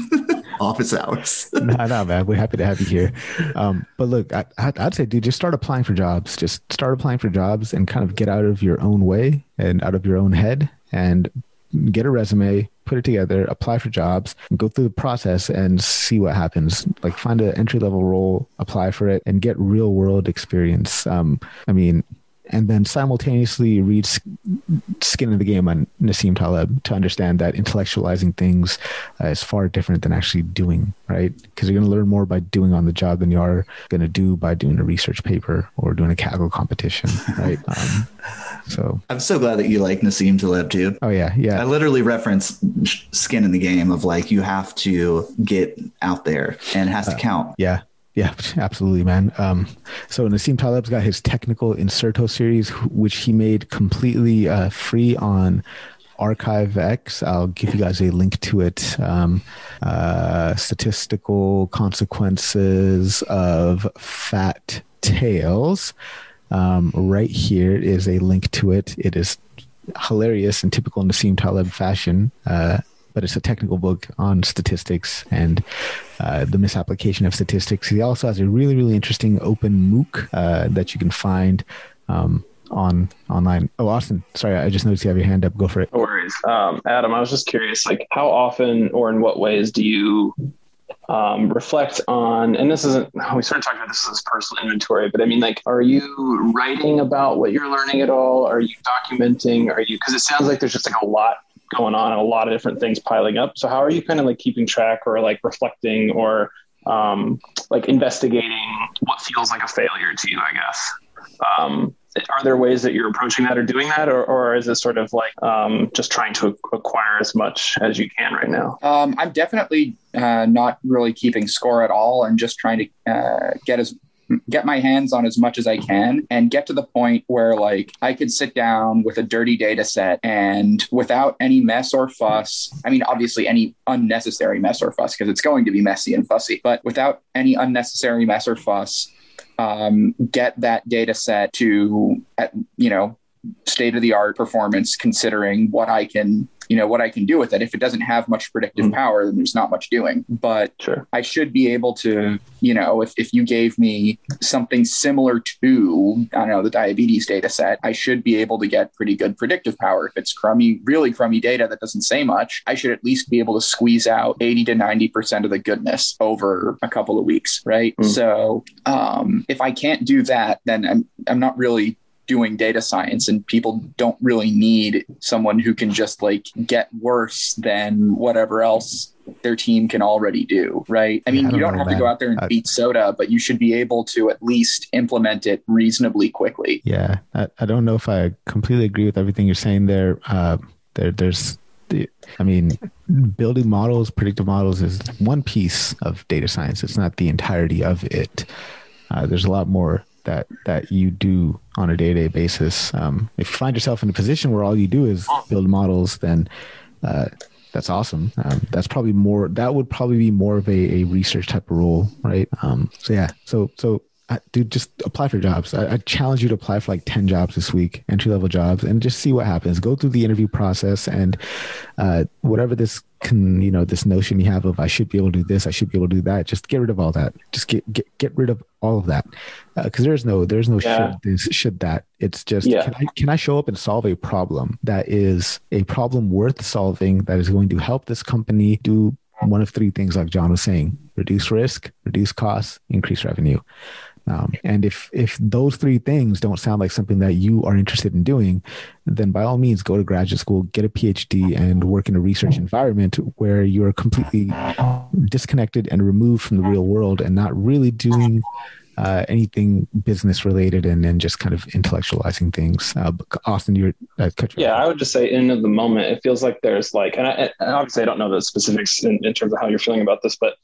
J: office hours. [LAUGHS]
A: no, no, man. We're happy to have you here. Um, but look, I, I'd say, dude, just start applying for jobs. Just start applying for jobs and kind of get out of your own way and out of your own head and get a resume, put it together, apply for jobs, go through the process and see what happens. Like find an entry level role, apply for it, and get real world experience. Um, I mean, and then simultaneously read Skin in the Game on Nassim Taleb to understand that intellectualizing things uh, is far different than actually doing, right? Because you're going to learn more by doing on the job than you are going to do by doing a research paper or doing a Kaggle competition, [LAUGHS] right? Um, so
J: I'm so glad that you like Nassim Taleb too.
A: Oh yeah, yeah.
J: I literally reference Skin in the Game of like you have to get out there and it has to uh, count.
A: Yeah, yeah, absolutely, man. Um, so Nassim Taleb's got his technical Incerto series, which he made completely uh, free on arXiv. I'll give you guys a link to it. Um, uh, statistical consequences of fat tails. Um, right here is a link to it. It is hilarious in typical Nassim Taleb fashion. Uh, but it's a technical book on statistics and uh, the misapplication of statistics. He also has a really, really interesting open MOOC uh, that you can find um, on online. Oh, Austin, sorry, I just noticed you have your hand up. Go for it.
C: No worries. Um, Adam, I was just curious, like how often or in what ways do you um, reflect on, and this isn't, we started talking about this as personal inventory, but I mean, like, are you writing about what you're learning at all? Are you documenting? Are you, because it sounds like there's just like a lot going on and a lot of different things piling up. So how are you kind of like keeping track or like reflecting or um, like investigating what feels like a failure to you, I guess? Um, are there ways that you're approaching that or doing that or, or is it sort of like um, just trying to acquire as much as you can right now
K: um, i'm definitely uh, not really keeping score at all and just trying to uh, get as get my hands on as much as I can and get to the point where like I could sit down with a dirty data set and without any mess or fuss, I mean, obviously any unnecessary mess or fuss, because it's going to be messy and fussy, but without any unnecessary mess or fuss, um, get that data set to, at, you know, state of the art performance considering what I can you know what I can do with it. If it doesn't have much predictive mm power, then there's not much doing. But
C: sure.
K: I should be able to, you know, if, if you gave me something similar to, I don't know, the diabetes data set, I should be able to get pretty good predictive power. If it's crummy, really crummy data that doesn't say much, I should at least be able to squeeze out 80 to 90% of the goodness over a couple of weeks, right? mm So um, if I can't do that, then I'm, I'm not really doing data science and people don't really need someone who can just like get worse than whatever else their team can already do, right? I mean, I don't you don't have that. to go out there and I, beat SOTA, but you should be able to at least implement it reasonably quickly.
A: Yeah, I, I don't know if I completely agree with everything you're saying there. Uh, there, there's I mean, building models, predictive models is one piece of data science. It's not the entirety of it. Uh, there's a lot more that that you do on a day to day basis. Um, if you find yourself in a position where all you do is build models, then uh, that's awesome. Um, that's probably more. That would probably be more of a, a research type of role, right? Um, so yeah. So so dude, just apply for jobs. I, I, challenge you to apply for like 10 jobs this week, entry level jobs, and just see what happens. Go through the interview process and uh, whatever this can, you know, this notion you have of I should be able to do this, I should be able to do that. Just get rid of all that. Just get get, get rid of all of that because uh, there's no there's no yeah. should this should that. It's just yeah. can, I, can I show up and solve a problem that is a problem worth solving that is going to help this company do one of three things like John was saying: reduce risk, reduce costs, increase revenue. Um, and if if those three things don't sound like something that you are interested in doing, then by all means go to graduate school, get a PhD, and work in a research environment where you're completely disconnected and removed from the real world and not really doing uh, anything business related and then just kind of intellectualizing things. Uh, Austin, you're uh,
C: yeah. I would just say in the moment, it feels like there's like, and, I, and obviously I don't know the specifics in, in terms of how you're feeling about this, but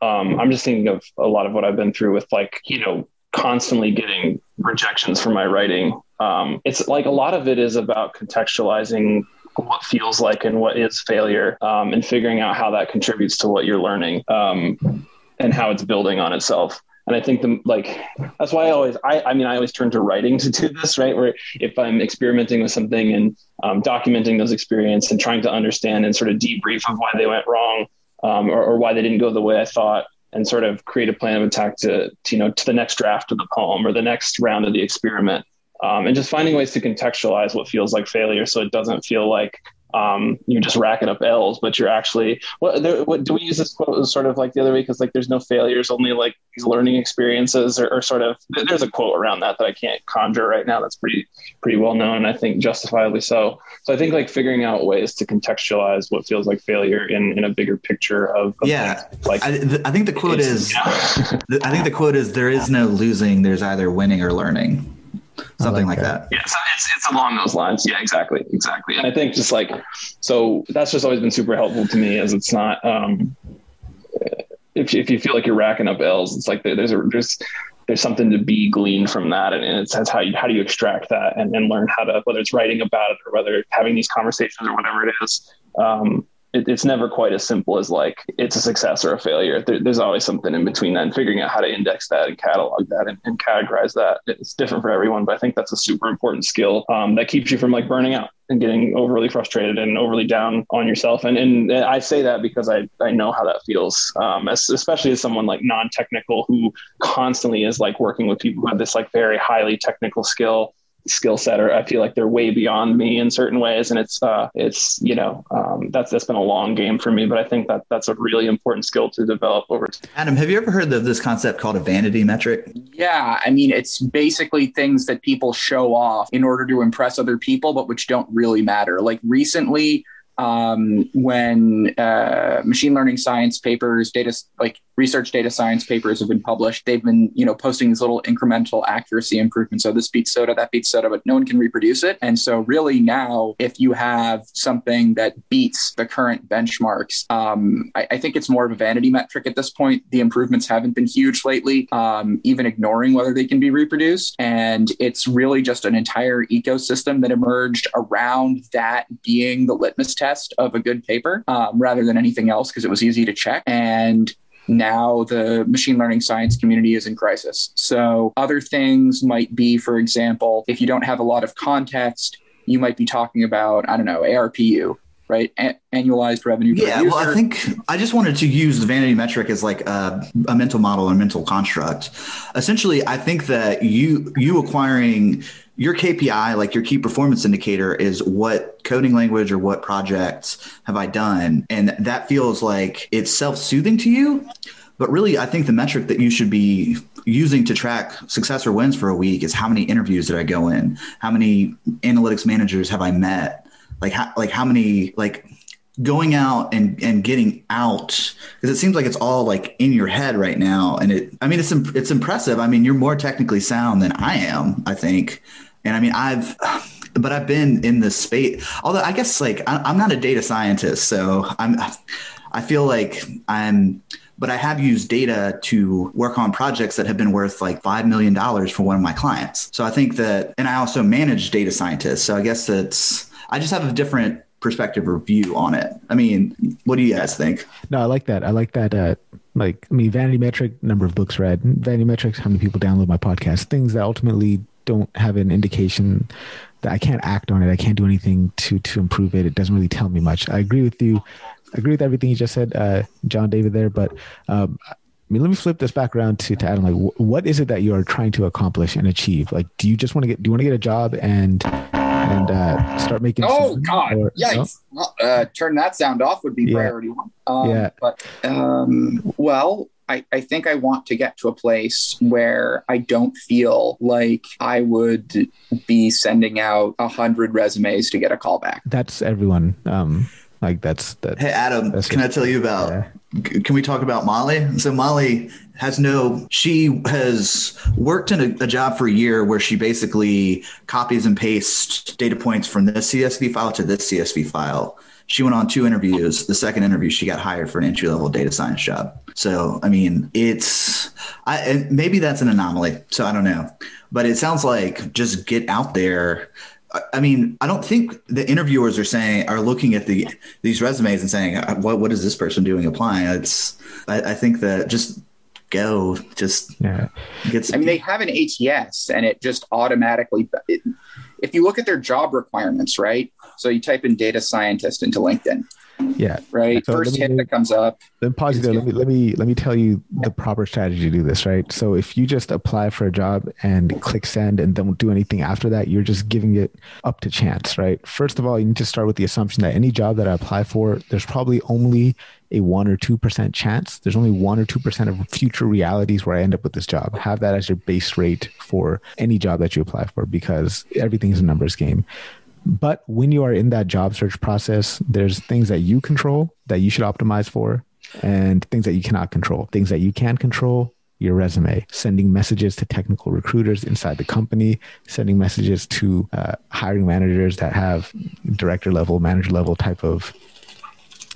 C: um, I'm just thinking of a lot of what I've been through with like, you know, constantly getting rejections for my writing. Um, it's like a lot of it is about contextualizing what feels like and what is failure um, and figuring out how that contributes to what you're learning um, and how it's building on itself. And I think the like that's why I always I I mean I always turn to writing to do this right where if I'm experimenting with something and um, documenting those experiences and trying to understand and sort of debrief of why they went wrong um, or, or, why they didn't go the way I thought, and sort of create a plan of attack to, to you know to the next draft of the poem or the next round of the experiment, um, and just finding ways to contextualize what feels like failure, so it doesn't feel like um, you're just racking up L's, but you're actually what, there, what do we use this quote as sort of like the other way? Because like there's no failures, only like these learning experiences, or, or, sort of there's a quote around that that I can't conjure right now. That's pretty pretty well known, I think justifiably so. So I think like figuring out ways to contextualize what feels like failure in in a bigger picture of, of
J: yeah. Like I, th- I think the quote is, [LAUGHS] I think the quote is there is no losing. There's either winning or learning something like, like that.
C: that. Yeah, so it's it's along those lines. Yeah, exactly, exactly. And I think just like so, that's just always been super helpful to me, as it's not. Um, if if you feel like you're racking up L's, it's like there's a there's there's something to be gleaned from that, and, and it's that's how you how do you extract that and, and learn how to whether it's writing about it or whether having these conversations or whatever it is. Um, it, it's never quite as simple as like it's a success or a failure. There, there's always something in between that and figuring out how to index that and catalog that and, and categorize that. It's different for everyone, but I think that's a super important skill um, that keeps you from like burning out and getting overly frustrated and overly down on yourself. And, and I say that because I, I know how that feels, um, as, especially as someone like non-technical who constantly is like working with people who have this like very highly technical skill skill set or I feel like they're way beyond me in certain ways. And it's, uh, it's, you know, um, that's, that's been a long game for me, but I think that that's a really important skill to develop over time.
J: Adam, have you ever heard of this concept called a vanity metric?
K: Yeah. I mean, it's basically things that people show off in order to impress other people, but which don't really matter. Like recently, um, when uh, machine learning science papers, data like research data science papers have been published, they've been you know posting these little incremental accuracy improvements. So this beats SOTA, that beats SOTA, but no one can reproduce it. And so really now, if you have something that beats the current benchmarks, um, I, I, think it's more of a vanity metric at this point. The improvements haven't been huge lately, um, even ignoring whether they can be reproduced. And it's really just an entire ecosystem that emerged around that being the litmus test test of a good paper um, rather than anything else because it was easy to check. And now the machine learning science community is in crisis. So other things might be, for example, if you don't have a lot of context, you might be talking about, I don't know, ARPU, right? A- annualized revenue.
J: Yeah, well, I think I just wanted to use the vanity metric as like a, a mental model or mental construct. Essentially, I think that you you acquiring your KPI, like your key performance indicator, is what coding language or what projects have I done, and that feels like it's self soothing to you. But really, I think the metric that you should be using to track success or wins for a week is how many interviews did I go in? How many analytics managers have I met? Like how like how many like going out and and getting out because it seems like it's all like in your head right now and it i mean it's it's impressive i mean you're more technically sound than i am i think and i mean i've but i've been in this space although i guess like i'm not a data scientist so i'm i feel like i'm but I have used data to work on projects that have been worth like $5 million for one of my clients. So I think that, and I also manage data scientists. So I guess that's, I just have a different perspective or view on it. I mean, what do you guys think?
A: No, I like that. I like that. Uh, like, I mean, vanity metric, number of books read, vanity metrics, how many people download my podcast, things that ultimately don't have an indication that I can't act on it. I can't do anything to to improve it. It doesn't really tell me much. I agree with you. I agree with everything you just said, uh, John David there. But um, I mean, let me flip this back around to, to Adam. Like, wh- what is it that you are trying to accomplish and achieve? Like, do you just want to get? Do you want to get a job and and uh, start making?
K: Oh God! Or, Yikes! No? Uh, turn that sound off would be yeah. priority one. Um, yeah. But um, well, I, I, think I want to get to a place where I don't feel like I would be sending out a hundred resumes to get a call back.
A: That's everyone. Um, like that's that.
J: Hey Adam, can I tell you about? Yeah. Can we talk about Molly? So Molly has no. She has worked in a, a, job for a year where she basically copies and pastes data points from this CSV file to this CSV file. She went on two interviews. The second interview, she got hired for an entry level data science job. So I mean, it's I maybe that's an anomaly. So I don't know, but it sounds like just get out there I mean, I don't think the interviewers are saying are looking at the these resumes and saying, uh, "What what is this person doing applying?" It's I, I think that just go, just yeah.
K: Get I mean, they have an ATS, and it just automatically. It, if you look at their job requirements, right? So you type in data scientist into LinkedIn,
A: yeah.
K: Right. So First me, hit that comes up.
A: Then pause there. Let me let me let me tell you the proper strategy to do this. Right. So if you just apply for a job and click send and don't do anything after that, you're just giving it up to chance. Right. First of all, you need to start with the assumption that any job that I apply for, there's probably only a one or two percent chance. There's only one or two percent of future realities where I end up with this job. Have that as your base rate for any job that you apply for because everything is a numbers game. But when you are in that job search process, there's things that you control that you should optimize for and things that you cannot control. Things that you can control, your resume, sending messages to technical recruiters inside the company, sending messages to uh, hiring managers that have director level, manager level type of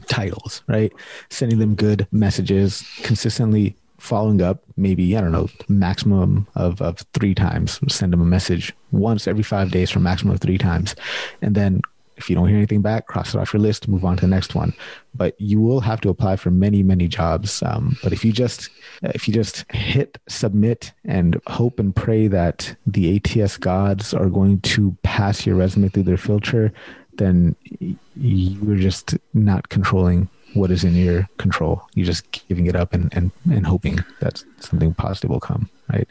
A: titles, right? Sending them good messages, consistently following up maybe i don't know maximum of, of three times. Send them a message once every five days for maximum of three times. And then if you don't hear anything back cross it off your list move on to the next one. But you will have to apply for many many jobs. Um, but if you just if you just hit submit and hope and pray that the ats gods are going to pass your resume through their filter then you're just not controlling what is in your control. You're just giving it up and, and, and hoping that something positive will come, right?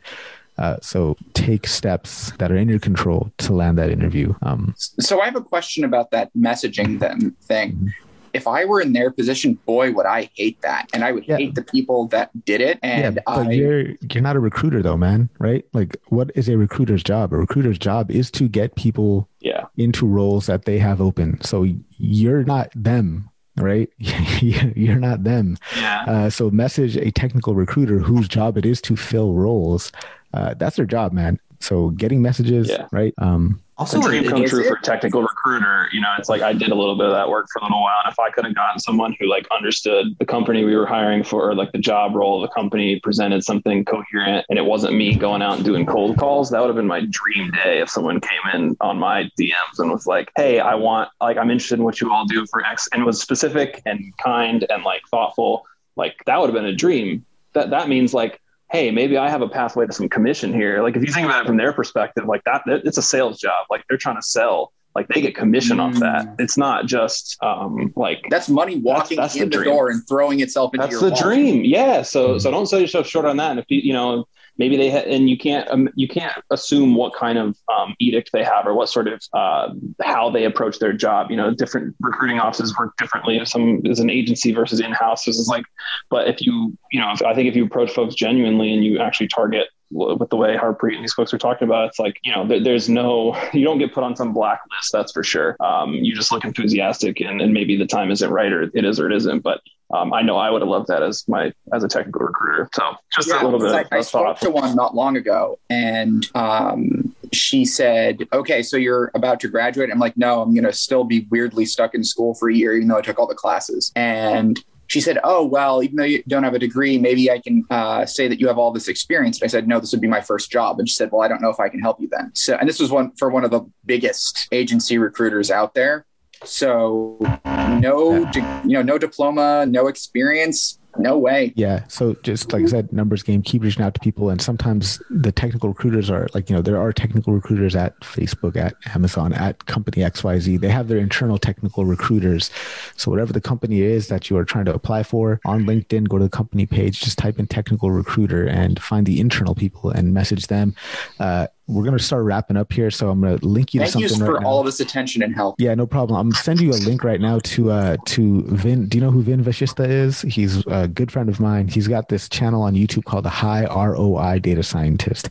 A: Uh, so take steps that are in your control to land that interview. Um,
K: so I have a question about that messaging them thing. Mm-hmm. If I were in their position, boy, would I hate that, and I would yeah. hate the people that did it. And yeah,
A: I, you're you're not a recruiter though, man, right? Like, what is a recruiter's job? A recruiter's job is to get people
C: yeah.
A: into roles that they have open. So you're not them right? [LAUGHS] You're not them.
C: Yeah.
A: Uh, so message a technical recruiter whose job it is to fill roles. Uh, that's their job, man. So getting messages, yeah. right? Um,
C: also, a dream come true for a technical recruiter. You know, it's like I did a little bit of that work for a little while. And if I could have gotten someone who like understood the company we were hiring for, like the job role of the company, presented something coherent, and it wasn't me going out and doing cold calls, that would have been my dream day if someone came in on my DMs and was like, "Hey, I want like I'm interested in what you all do for X," and was specific and kind and like thoughtful like that would have been a dream. That that means like, hey, maybe I have a pathway to some commission here. Like if you think about it from their perspective, like that, it's a sales job. Like they're trying to sell like they get commission mm. off that. Mm. It's not just um, like
K: that's money walking that's, that's in the, the door and throwing itself into your.
C: that's the wallet. dream. Yeah. So so don't sell yourself short on that. And if you you know maybe they ha- and you can't um, you can't assume what kind of um, edict they have or what sort of uh, how they approach their job. You know, different recruiting offices work differently. If some is an agency versus in house, this is like. But if you you know, I think if you approach folks genuinely and you actually target with the way Harpreet and these folks are talking about, it's like, you know, there, there's no, [LAUGHS] you don't get put on some blacklist, that's for sure. Um, you just look enthusiastic and, and maybe the time isn't right or it is or it isn't. But um, I know I would have loved that as my, as a technical recruiter. So just yeah, a little bit.
K: I, I spoke to one not long ago and um, she said, okay, so you're about to graduate. I'm like, no, I'm going to still be weirdly stuck in school for a year, even though I took all the classes. And she said, "Oh well, even though you don't have a degree, maybe I can uh, say that you have all this experience." And I said, "No, this would be my first job." And she said, "Well, I don't know if I can help you then." So, and this was one for one of the biggest agency recruiters out there. So, no, you know, no diploma, no experience, no way.
A: Yeah. So just like I said, numbers game, keep reaching out to people. And sometimes the technical recruiters are like, you know, there are technical recruiters at Facebook, at Amazon, at company XYZ. They have their internal technical recruiters. So whatever the company is that you are trying to apply for on LinkedIn, go to the company page, just type in technical recruiter and find the internal people and message them. Uh, we're going to start wrapping up here. So I'm going to link you
K: Thank
A: to something.
K: Thank you
A: for
K: right all this attention and help.
A: Yeah, no problem. I'm sending you a link right now to uh to Vin. Do you know who Vin Vashishta is? He's a good friend of mine. He's got this channel on YouTube called the High ROI Data Scientist,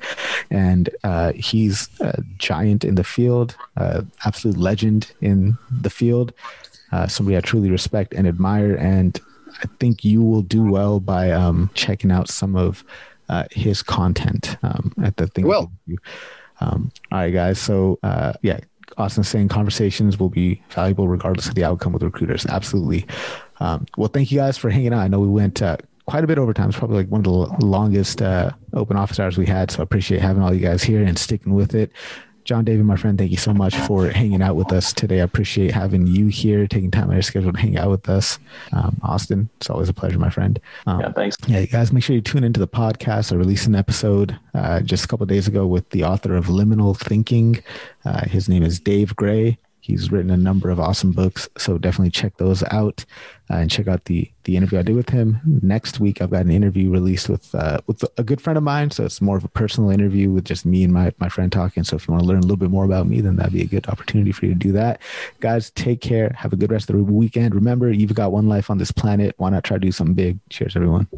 A: and uh, he's a giant in the field, uh, absolute legend in the field. Uh, somebody I truly respect and admire, and I think you will do well by um, checking out some of uh, his content um, at the thing.
K: Well,
A: um, all right, guys. So uh, yeah, Austin saying conversations will be valuable regardless of the outcome with recruiters. Absolutely. Um, well, thank you guys for hanging out. I know we went uh, quite a bit over time. It's probably like one of the longest uh, open office hours we had. So I appreciate having all you guys here and sticking with it. John David, my friend, thank you so much for hanging out with us today. I appreciate having you here, taking time out of your schedule to hang out with us. Um, Austin, it's always a pleasure, my friend.
C: Um, yeah, thanks.
A: Yeah, you guys, make sure you tune into the podcast. I released an episode uh, just a couple days ago with the author of Liminal Thinking. Uh, his name is Dave Gray. He's written a number of awesome books, so definitely check those out uh, and check out the the interview I did with him. Next week, I've got an interview released with uh, with a good friend of mine, so it's more of a personal interview with just me and my my friend talking. So if you want to learn a little bit more about me, then that'd be a good opportunity for you to do that. Guys, take care. Have a good rest of the weekend. Remember, you've got one life on this planet. Why not try to do something big? Cheers, everyone.